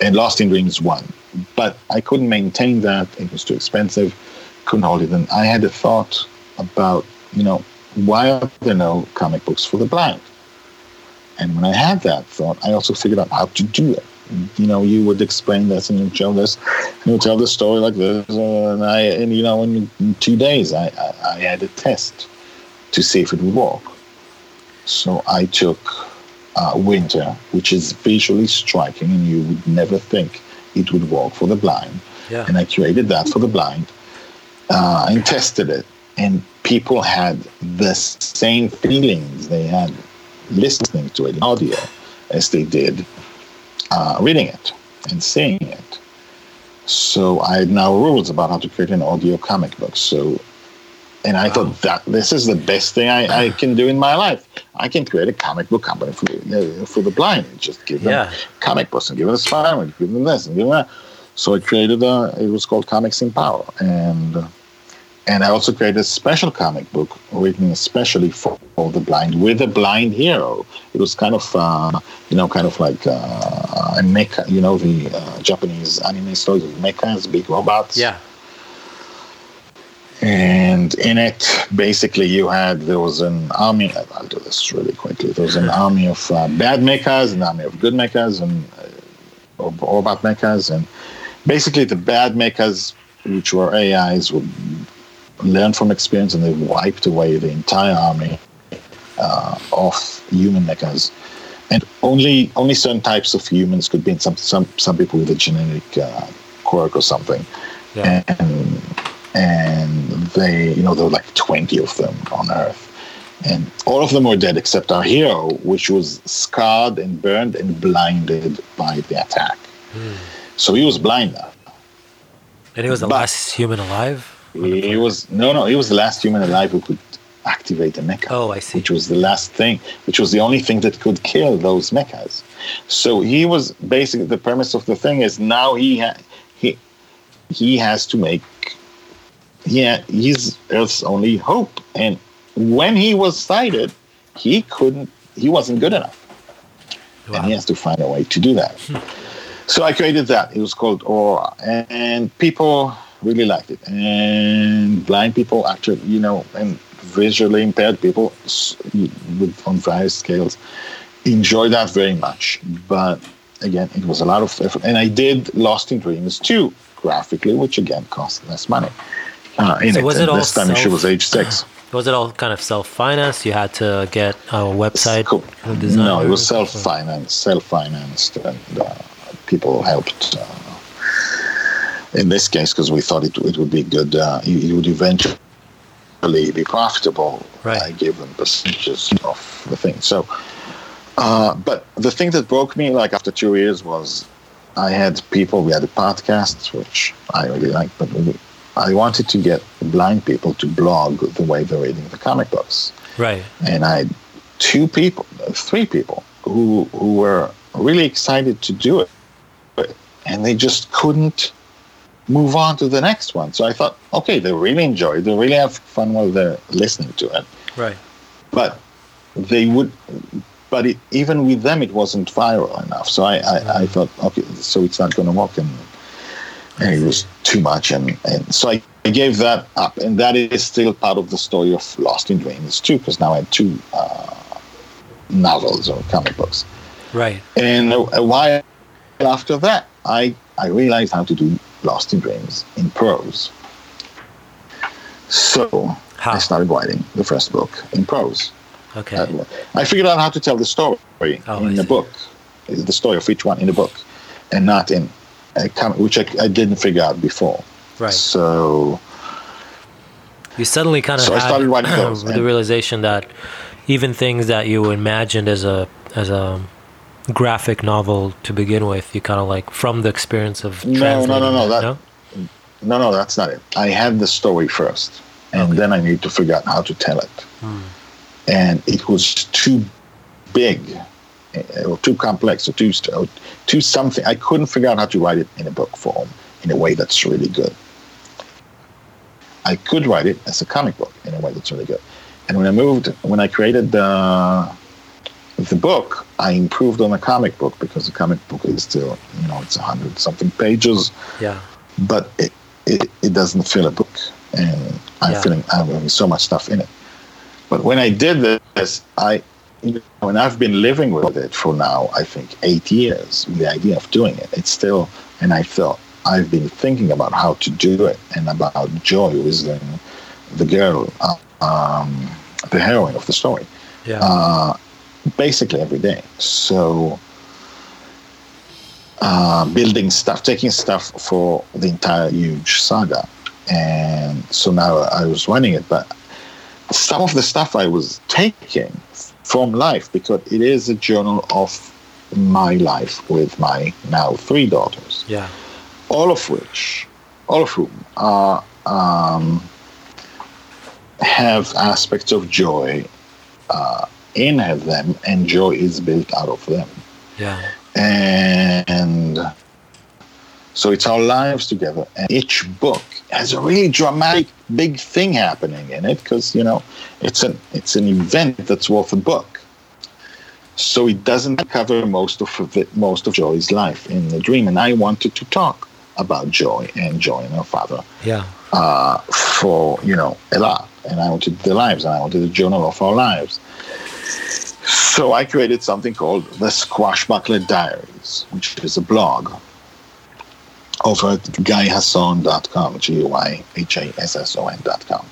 And Lost in Dreams one but I couldn't maintain that. It was too expensive. Couldn't hold it. And I had a thought about, you know, why are there no comic books for the blind? And when I had that thought, I also figured out how to do it. You know, you would explain this and you show this, and you tell the story like this, uh, and I, and you know, in, in two days, I, I, I had a test to see if it would work. So I took uh, Winter, which is visually striking, and you would never think it would work for the blind. Yeah. And I created that for the blind uh, and tested it. And people had the same feelings they had listening to it in audio as they did uh, reading it and seeing it. So I had now rules about how to create an audio comic book. So and I wow. thought that this is the best thing I, I, can do in my life. I can create a comic book company for, uh, for the blind. Just give them yeah. comic books and give them a Spider-Man, give them this and give them that. So I created a, it was called Comics Empower. And, uh, and I also created a special comic book written especially for, for the blind with a blind hero. It was kind of, uh, you know, kind of like uh, a mecha, you know, the uh, Japanese anime stories, mechas, big robots. Yeah and in it basically you had there was an army i'll do this really quickly. There was an army of uh, bad mechas an army of good mechas and uh, about mechas and basically the bad mechas which were ais would learn from experience and they wiped away the entire army uh, of human mechas. And only only certain types of humans could be in some some some people with a genetic uh, quirk or something. Yeah. and and they, you know, there were like 20 of them on Earth. And all of them were dead except our hero, which was scarred and burned and blinded by the attack. Hmm. So he was blind now. And he was the but last human alive? He was, no, no, he was the last human alive who could activate a mecha. Oh, I see. Which was the last thing, which was the only thing that could kill those mechas. So he was basically the premise of the thing is now he ha- he he has to make yeah, he's Earth's only hope. And when he was sighted, he couldn't, he wasn't good enough. Wow. And he has to find a way to do that. Hmm. So I created that. It was called Aura. And people really liked it. And blind people, actually, you know, and visually impaired people with, on various scales enjoy that very much. But again, it was a lot of effort. And I did Lost in Dreams too graphically, which again cost less money. Uh, in So it. was it all this time she was age six. Was it all kind of self-financed? You had to get a website Cool. kind of design? No, it was self-financed, self-financed, and uh, people helped. Uh, in this case, because we thought it, it would be good, uh, it, it would eventually be profitable. Right. I gave them percentages of the thing. So, uh, but the thing that broke me, like after two years, was I had people. We had a podcast, which I really liked, but we, I wanted to get blind people to blog the way they're reading the comic books Right. and I had two people, three people who who were really excited to do it, but, and they just couldn't move on to the next one. So I thought, okay, they really enjoy it, they really have fun while they're listening to it, Right. but they would. But it, even with them, it wasn't viral enough. So I, I, I thought, okay, so it's not going to work, and, and it was too much, and, and so I, I gave that up, and that is still part of the story of Lost in Dreams too, because now I have two uh, novels or comic books, Right. and a, a while after that, I I realized how to do Lost in Dreams in prose. So How? I started writing the first book in prose. Okay. Uh, I figured out how to tell the story Oh, in the book, the story of each one in the book, and not in a comic, which I, I didn't figure out before. Right. So You suddenly kind of So I had started writing those, the realization that even things that you imagined as a as a graphic novel to begin with, you kind of like from the experience of No, no, no, no, it, that- no? no, no, that's not it. I had the story first, and Okay. then I need to figure out how to tell it. Hmm. And it was too big, Uh, or too complex, or too or too something. I couldn't figure out how to write it in a book form in a way that's really good. I could write it as a comic book in a way that's really good. And when I moved, when I created the the book, I improved on the comic book because the comic book is still, you know, it's a hundred something pages Yeah. but it, it, it doesn't fill a book and i'm Yeah. feeling i'm having so much stuff in it but when i did this i you know, and i've been living with it for now i think eight years the idea of doing it it's still and i thought i've been thinking about how to do it and about joy who is the, the girl um, the heroine of the story Yeah. uh, basically every day. So, uh, building stuff, taking stuff for the entire huge saga. And so now I was running it, but some of the stuff I was taking from life, because it is a journal of my life with my now three daughters yeah. all of which, all of whom are um, have aspects of joy uh, in them, and joy is built out of them. Yeah. And so it's our lives together, and each book has a really dramatic, big thing happening in it because you know it's an it's an event that's worth a book. So it doesn't cover most of the, most of Joy's life in the dream, and I wanted to talk about Joy and Joy and her father Yeah. uh, for you know a lot, and I wanted the lives, and I wanted a journal of our lives. So I created something called the Squashbuckler Diaries, which is a blog over at guyhasson.com, G-U-Y-H-A-S-S-O-N.com.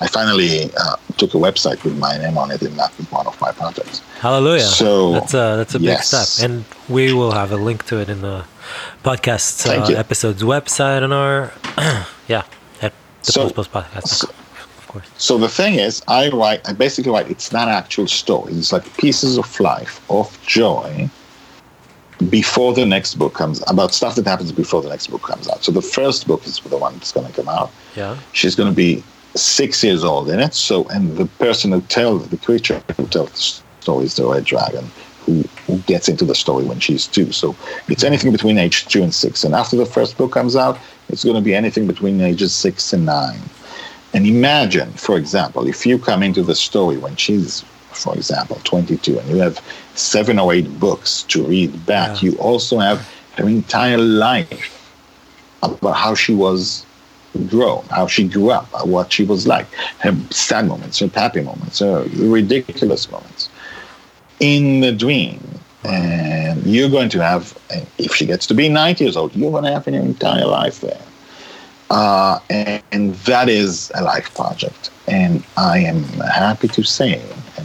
I finally uh, took a website with my name on it, and that was one of my projects. Hallelujah. So, that's a that's a big yes. step, and we will have a link to it in the podcast uh, episode's website on our yeah at the So- Post Post podcast. so- of course. So the thing is, I write, I basically write, it's not actual stories. It's like pieces of life, of joy, before the next book comes, about stuff that happens before the next book comes out. So the first book is the one that's going to come out. Yeah. She's going to be six years old in it. So, and the person who tells, the creature who tells the story is the red dragon, who, who gets into the story when she's two. So it's anything between age two and six. And after the first book comes out, it's going to be anything between ages six and nine. And imagine, for example, if you come into the story when she's, for example, 22, and you have seven or eight books to read back, Yeah. you also have her entire life about how she was grown, how she grew up, what she was like, her sad moments, her happy moments, her ridiculous moments in the dream. And you're going to have, if she gets to be 90 years old, you're going to have an entire life there. Uh, and, and that is a life project. And I am happy to say,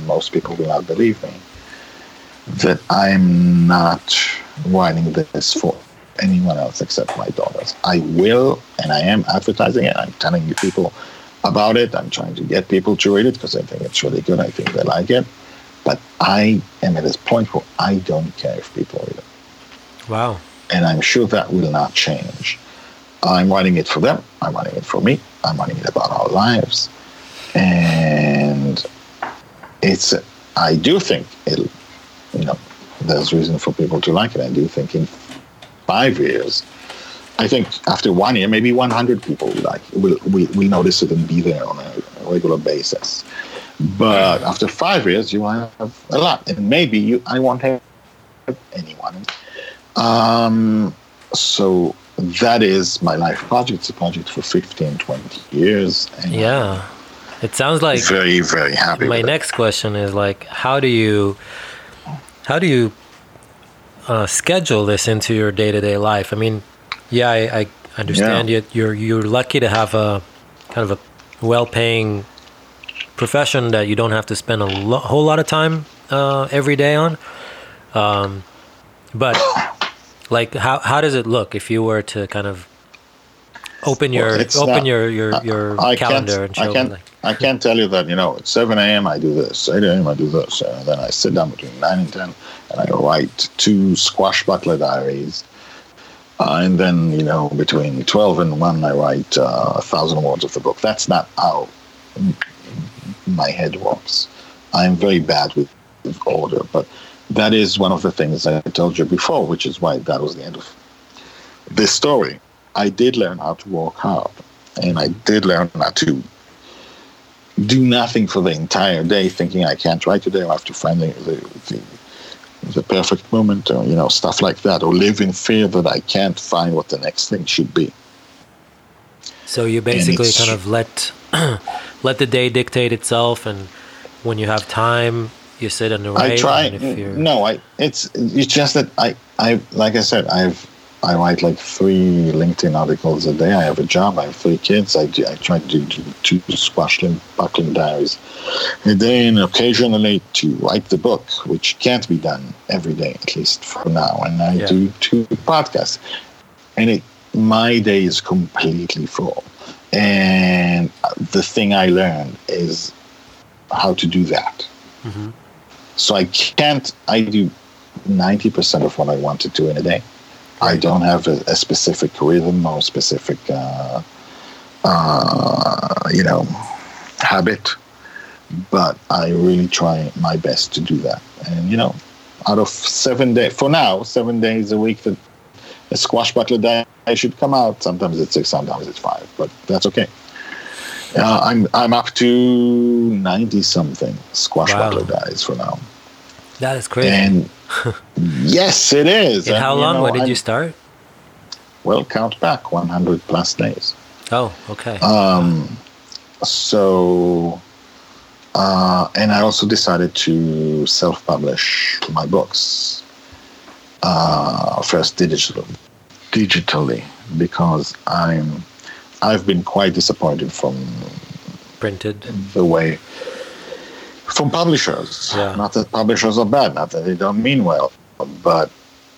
most people will not believe me, that I'm not writing this for anyone else except my daughters. I will, and I am advertising it. I'm telling you people about it. I'm trying to get people to read it because I think it's really good. I think they like it. But I am at this point where I don't care if people read it. Wow. And I'm sure that will not change. I'm writing it for them. I'm writing it for me. I'm writing it about our lives. And it's, I do think it, you know, there's reason for people to like it. I do think in five years, I think after one year, maybe 100 people like will will, will notice it and be there on a regular basis. But after five years, you will have a lot, and maybe you I won't have anyone. Um, so that is my life project. It's a project for 15, 20 years. Yeah, it sounds like very, very happy. My next it. question is like, how do you, how do you uh, schedule this into your day to day life? I mean, yeah, I, I understand yeah. You're you're lucky to have a kind of a well paying profession that you don't have to spend a lo- whole lot of time uh, every day on. Um, but like, how how does it look if you were to kind of open your well, open not, your your your I, I calendar and show? I can't, I can't tell you that you know at 7 a.m. I do this, 8 a.m. I do this, and then I sit down between 9 and 10 and I write two Squashbuckler diaries. Uh, and then, you know, between 12 and 1, I write uh, a thousand words of the book. That's not how my head works. I'm very bad with, with order, but that is one of the things I told you before, which is why that was the end of this story. I did learn how to work hard, and I did learn how to do nothing for the entire day, thinking I can't write today. I have to find the, the, the the perfect moment, or you know, stuff like that, or live in fear that I can't find what the next thing should be. So you basically kind of let let the day dictate itself, and when you have time, you sit and write. I try. No, I. It's it's just that I I like I said I've I write like three LinkedIn articles a day. I have a job. I have three kids. I, do, I try to do, two buckling diaries a day, and occasionally to write the book, which can't be done every day, at least for now. And I yeah. do two podcasts, and it, my day is completely full. And the thing I learned is how to do that. Mm-hmm. So I can't. I do ninety percent of what I want to do in a day I don't have a, a specific rhythm or specific, uh, uh, you know, habit, but I really try my best to do that. And you know, out of seven days, for now, seven days a week that a squashbuckler day should come out. Sometimes it's six, sometimes it's five, but that's okay. Uh, I'm I'm up to ninety something squashbuckler wow. dies for now. That is crazy. And yes, it is. And, and how long? Know, when did I'm, you start? Well, count back 100 plus days. Oh, okay. Um, so, uh, and I also decided to self-publish my books uh, first digital, digitally because I'm I've been quite disappointed from printed the way from publishers. Yeah. Not that publishers are bad, not that they don't mean well, but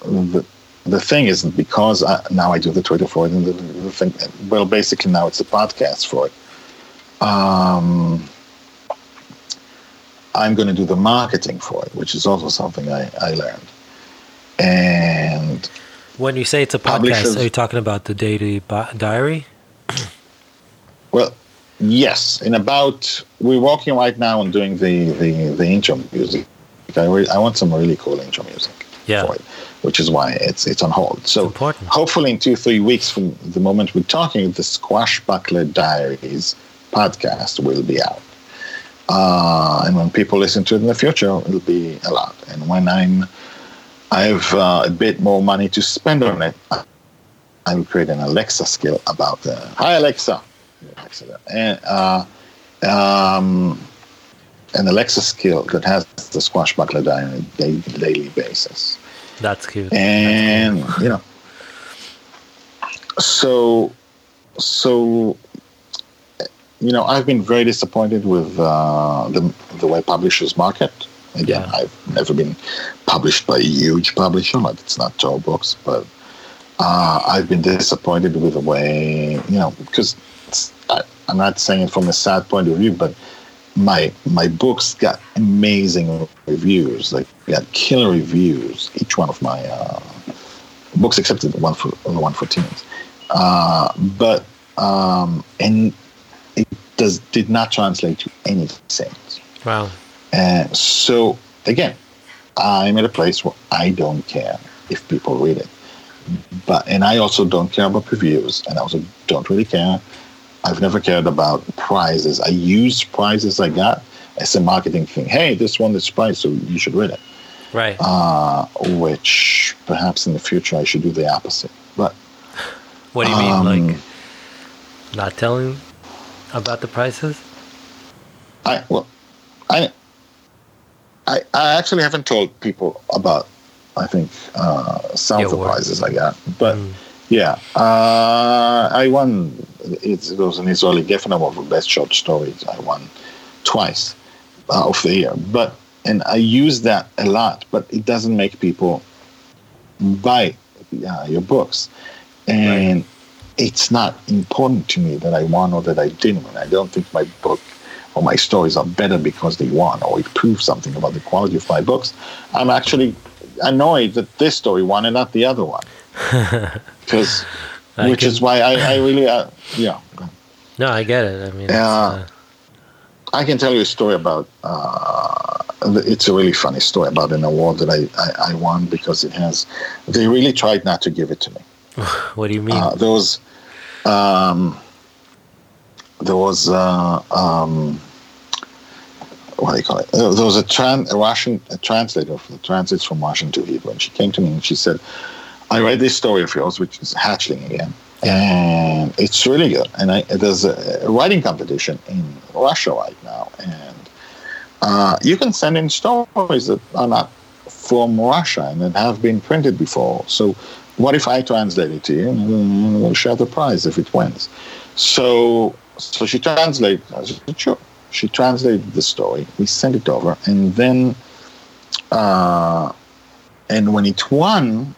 the, the thing is because I, now I do the Twitter for it, and the, the thing, well, basically now it's a podcast for it. Um, I'm going to do the marketing for it, which is also something I, I learned. And when you say it's a podcast, are you talking about the daily diary? well, Yes, in about we're working right now on doing the the the intro music. I re- I want some really cool intro music yeah. for it, which is why it's it's on hold. So hopefully in two three weeks from the moment we're talking, the Squashbuckler Diaries podcast will be out. Uh, and when people listen to it in the future, it'll be a lot. And when I'm I have uh, a bit more money to spend on it, I will create an Alexa skill about the Hi Alexa. And uh, um, an Alexa skill that has the squashbuckler die on a daily basis. That's cute. And That's you know, so so you know, I've been very disappointed with uh, the the way publishers market. Again, Yeah. I've never been published by a huge publisher, like it's not Tor Books, but uh, I've been disappointed with the way you know because I'm not saying it from a sad point of view, but my my books got amazing reviews, like got killer reviews. Each one of my uh, books, except the one for the one for teens, uh, but um, and it does did not translate to any sales. Wow. And so again, I'm at a place where I don't care if people read it. But and I also don't care about reviews and I also don't really care. I've never cared about prizes. I use prizes I got as a marketing thing. Hey, this won this prize, so you should win it. Right. Uh, which perhaps in the future I should do the opposite. But what do you mean, um, like not telling about the prices? I well, I, I, I actually haven't told people about. I think uh, some of the prizes I got, but Mm. Yeah, uh, I won. It, was an Israeli Geffen Award for best short stories. I won twice uh, of the year, but and I use that a lot, but it doesn't make people buy uh, your books, and it's not important to me that I won or that I didn't win. I don't think my book or my stories are better because they won or it proves something about the quality of my books. I'm actually annoyed that this story won and not the other one, because which can- is why I, I really uh, yeah. No, I get it. I mean, Yeah. uh, I can tell you a story about. Uh, it's a really funny story about an award that I, I, I won because it has. They really tried not to give it to me. what do you mean? Uh, there was, um, there was, uh, um, what do you call it? There was a, tran- a Russian a translator for the translates from Russian to Hebrew, and she came to me and she said, "I read this story of yours, which is Hatchling again, and it's really good. And I, there's a, writing competition in Russia right now, and uh, you can send in stories that are not from Russia and that have been printed before. So, what if I translate it to you and we'll share the prize if it wins? So, so she translated. I said, sure. She translated the story. We sent it over, and then, uh, and when it won,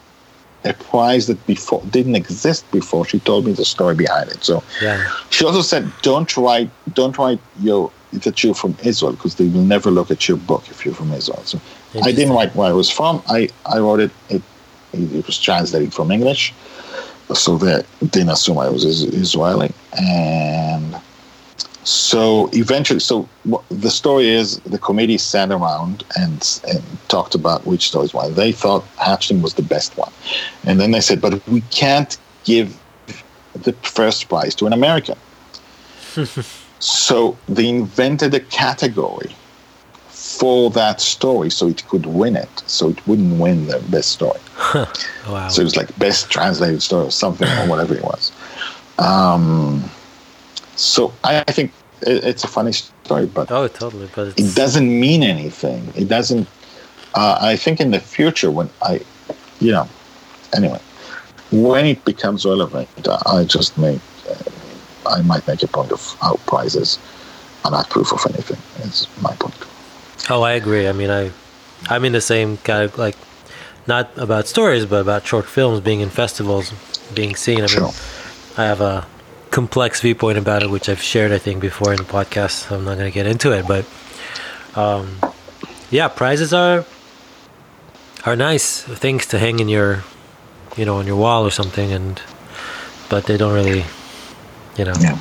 a prize that before didn't exist before, she told me the story behind it. So yeah. she also said, "Don't write, don't write your that you're from Israel because they will never look at your book if you're from Israel." So I didn't write where I was from. I, I wrote it, it. It was translated from English, so they didn't assume I was Israeli. And so eventually, so the story is the committee sat around and, and talked about which stories won. They thought Hatchling was the best one, and then they said, "But we can't give the first prize to an American." so they invented a category for that story so it could win it, so it wouldn't win the best story. Wow. So it was like best translated story or something or whatever it was. Um, so I think it, it's a funny story, but oh, totally. But it doesn't mean anything. It doesn't. Uh, I think in the future when I, you know, anyway, when it becomes relevant, I just make. Uh, I might make a point of how prizes are not proof of anything. Is my point. oh, I agree. I mean, I, I'm in the same kind of like, not about stories, but about short films being in festivals, being seen. I mean, Sure. I have a complex viewpoint about it, which I've shared, I think, before in the podcast. So I'm not going to get into it, but um, yeah, prizes are are nice things to hang in your, you know, on your wall or something, and but they don't really, you know. Yeah.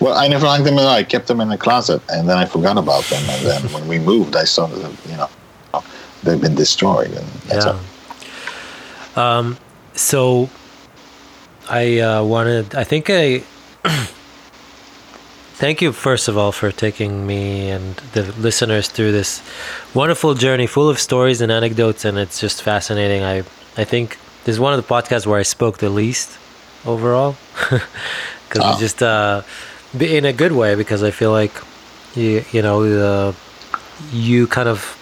Well, I never hung them. I kept them in the closet, and then I forgot about them. And then when we moved, I saw that you know they've been destroyed, and that's Yeah. all. Um, so I uh, wanted, I think I, thank you first of all for taking me and the listeners through this wonderful journey full of stories and anecdotes. And it's just fascinating. I, I think this is one of the podcasts where I spoke the least overall because Oh. it's just, uh, in a good way because I feel like you, you know, uh, you kind of,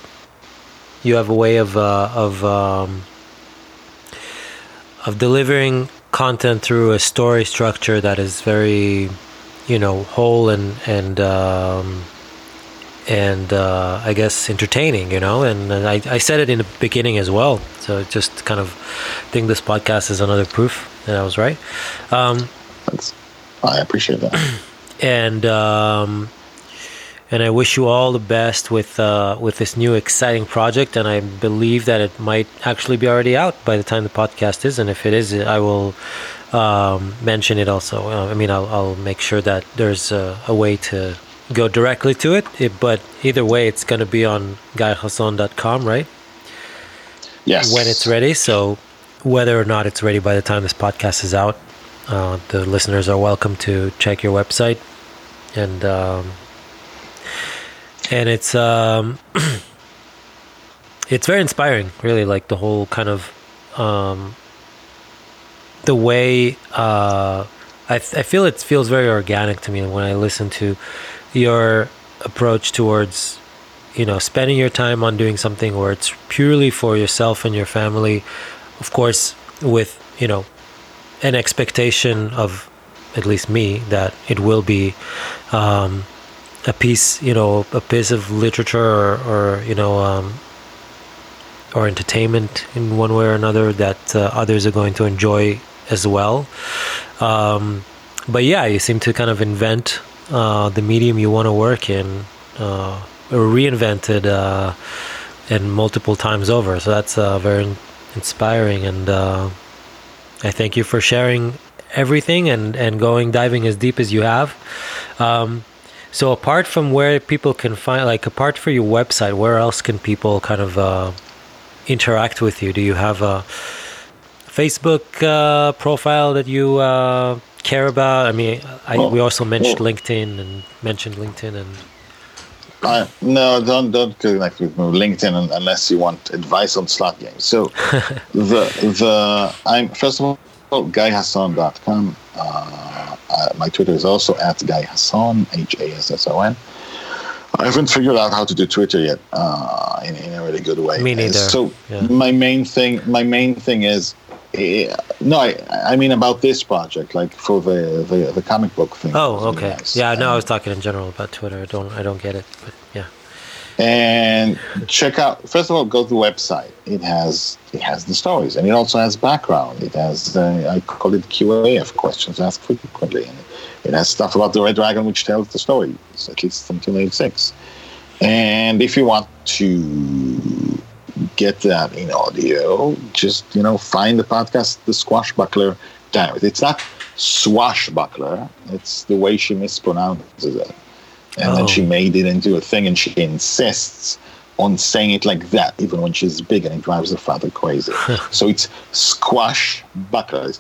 you have a way of, uh, of, um, of delivering content through a story structure that is very, you know, whole and and um, and uh, I guess entertaining, you know. And, and I, I said it in the beginning as well, so just kind of think this podcast is another proof that I was right. Um, I appreciate that. and um, and I wish you all the best with uh, with this new exciting project. And I believe that it might actually be already out by the time the podcast is. And if it is, I will um, mention it also. Uh, I mean, I'll, I'll make sure that there's a, a way to go directly to it. it but either way, it's going to be on guyhasson.com, right? Yes. When it's ready. So whether or not it's ready by the time this podcast is out, uh, the listeners are welcome to check your website and um, and it's um, it's very inspiring really like the whole kind of um, the way uh, I, I feel it feels very organic to me when I listen to your approach towards you know spending your time on doing something where it's purely for yourself and your family of course with you know an expectation of at least me that it will be um, a piece you know a piece of literature or, or you know um, or entertainment in one way or another that uh, others are going to enjoy as well um, but yeah you seem to kind of invent uh, the medium you want to work in uh, reinvented uh, and multiple times over so that's uh, very inspiring and uh, I thank you for sharing everything and, and going diving as deep as you have. Um, so apart from where people can find, like apart from your website, where else can people kind of uh, interact with you? Do you have a Facebook uh, profile that you uh, care about? I mean, I, we also mentioned well- LinkedIn and mentioned LinkedIn and I, no, don't don't connect with me LinkedIn unless you want advice on slot games. So the the I'm first of all guyhasson.com. Uh, uh, my Twitter is also at Guy Hasson, H A S S O N. I haven't figured out how to do Twitter yet uh, in, in a really good way. Me neither, So yeah. my main thing, my main thing is, eh, no, I, I mean about this project, like for the the, the comic book thing. oh okay nice. yeah no I was talking in general about Twitter I don't I don't get it but and check out first of all go to the website. It has it has the stories and it also has background. It has uh, i call it qaf questions asked frequently. And it has stuff about the red dragon which tells the story at least from 1986 and if you want to get that in audio just you know find the podcast the squashbuckler diaries. It's not swashbuckler. It's the way she mispronounces it and Oh. then she made it into a thing and she insists on saying it like that even when she's big and it drives her father crazy. So it's squash buckler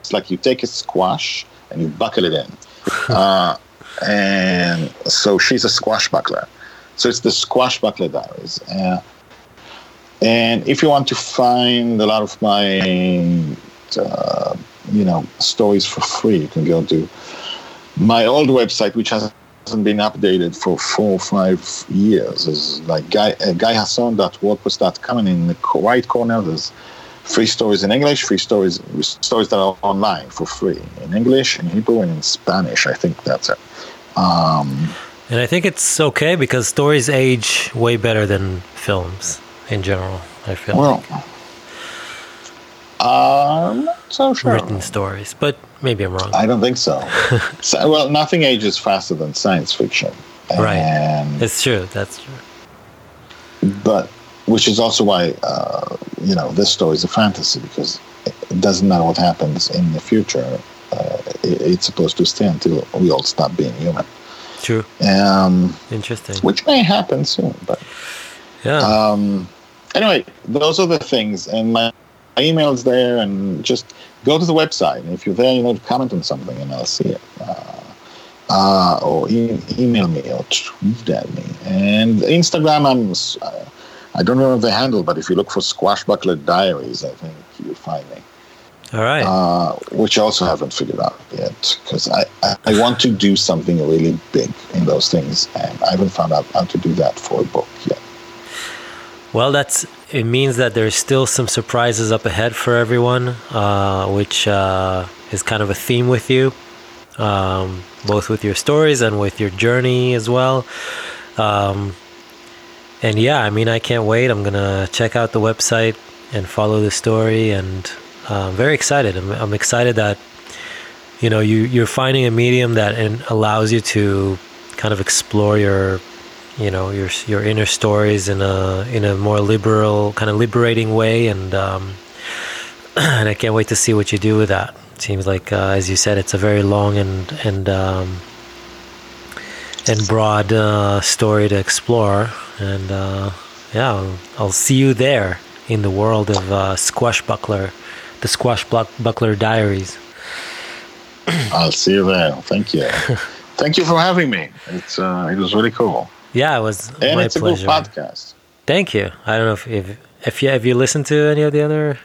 it's like you take a squash and you buckle it in. Uh, and so she's a squash buckler. So it's the squash buckler diaries. Uh, and if you want to find a lot of my uh, you know stories for free you can go to my old website which has hasn't been updated for four or five years. There's like guy uh, guyhasson.wordpress.com, and in the right corner there's free stories in English, free stories stories that are online for free in English, in Hebrew, and in Spanish. I think that's it. Um, And I think it's okay because stories age way better than films in general. I feel well, I'm not so sure. written stories, but maybe I'm wrong. I don't think so. so. Well, nothing ages faster than science fiction. Right. And it's true. That's true. but which is also why uh, you know this story is a fantasy because it doesn't matter what happens in the future. Uh, it, it's supposed to stay until we all stop being human, True. um, Interesting. which may happen soon. But Yeah. um, anyway, those are the things, and my, my email's there, and just go to the website. And if you're there, you know, comment on something, and I'll see it. Uh, uh, or e- email me or tweet at me. And Instagram, I'm. Uh, I don't know the handle, but if you look for Squashbuckler Diaries, I think you'll find me. All right. Uh, which I also haven't figured out yet because I, I, I want to do something really big in those things, and I haven't found out how to do that for a book yet. Well, that's it means that there's still some surprises up ahead for everyone, uh, which uh, is kind of a theme with you, um, both with your stories and with your journey as well. Um, and yeah, I mean, I can't wait. I'm gonna check out the website and follow the story, and uh, I'm very excited. I'm, I'm excited that you know you you're finding a medium that allows you to kind of explore your you know your your inner stories in a in a more liberal kind of liberating way and um, and I can't wait to see what you do with that. It seems like uh, as you said, it's a very long and and um, and broad uh, story to explore. And uh, yeah, I'll, I'll, see you there in the world of uh, Squashbuckler, the Squashbuckler Diaries. I'll see you there. Thank you. Thank you for having me. It's uh, it was really cool. Yeah, it was and my it's pleasure. a good podcast. Thank you. I don't know if if if you have you listened to any of the other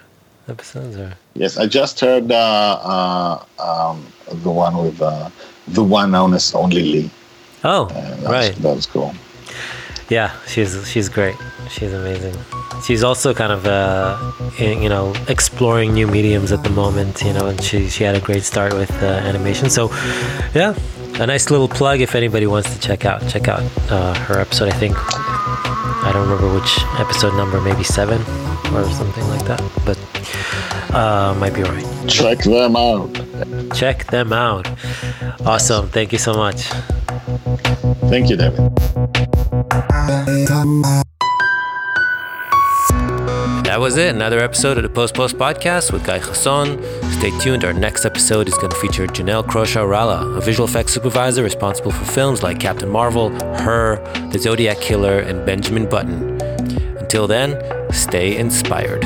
episodes or yes, I just heard uh, uh, um, the one with uh, the one known as Only Lee. Oh, that right. Was, that was cool. Yeah, she's she's great. She's amazing. She's also kind of uh, you know exploring new mediums at the moment. You know, and she she had a great start with uh, animation. So, yeah, a nice little plug if anybody wants to check out check out uh, her episode. I think I don't remember which episode number, maybe seven or something like that, but uh, might be right. Check them out. Check them out. Awesome. Thank you so much. Thank you, David. That was it. Another episode of the Post Post Podcast with Guy Hasson. Stay tuned. Our next episode is going to feature Janelle Croshaw Ralla, a visual effects supervisor responsible for films like Captain Marvel, Her, The Zodiac Killer, and Benjamin Button. Until then, stay inspired.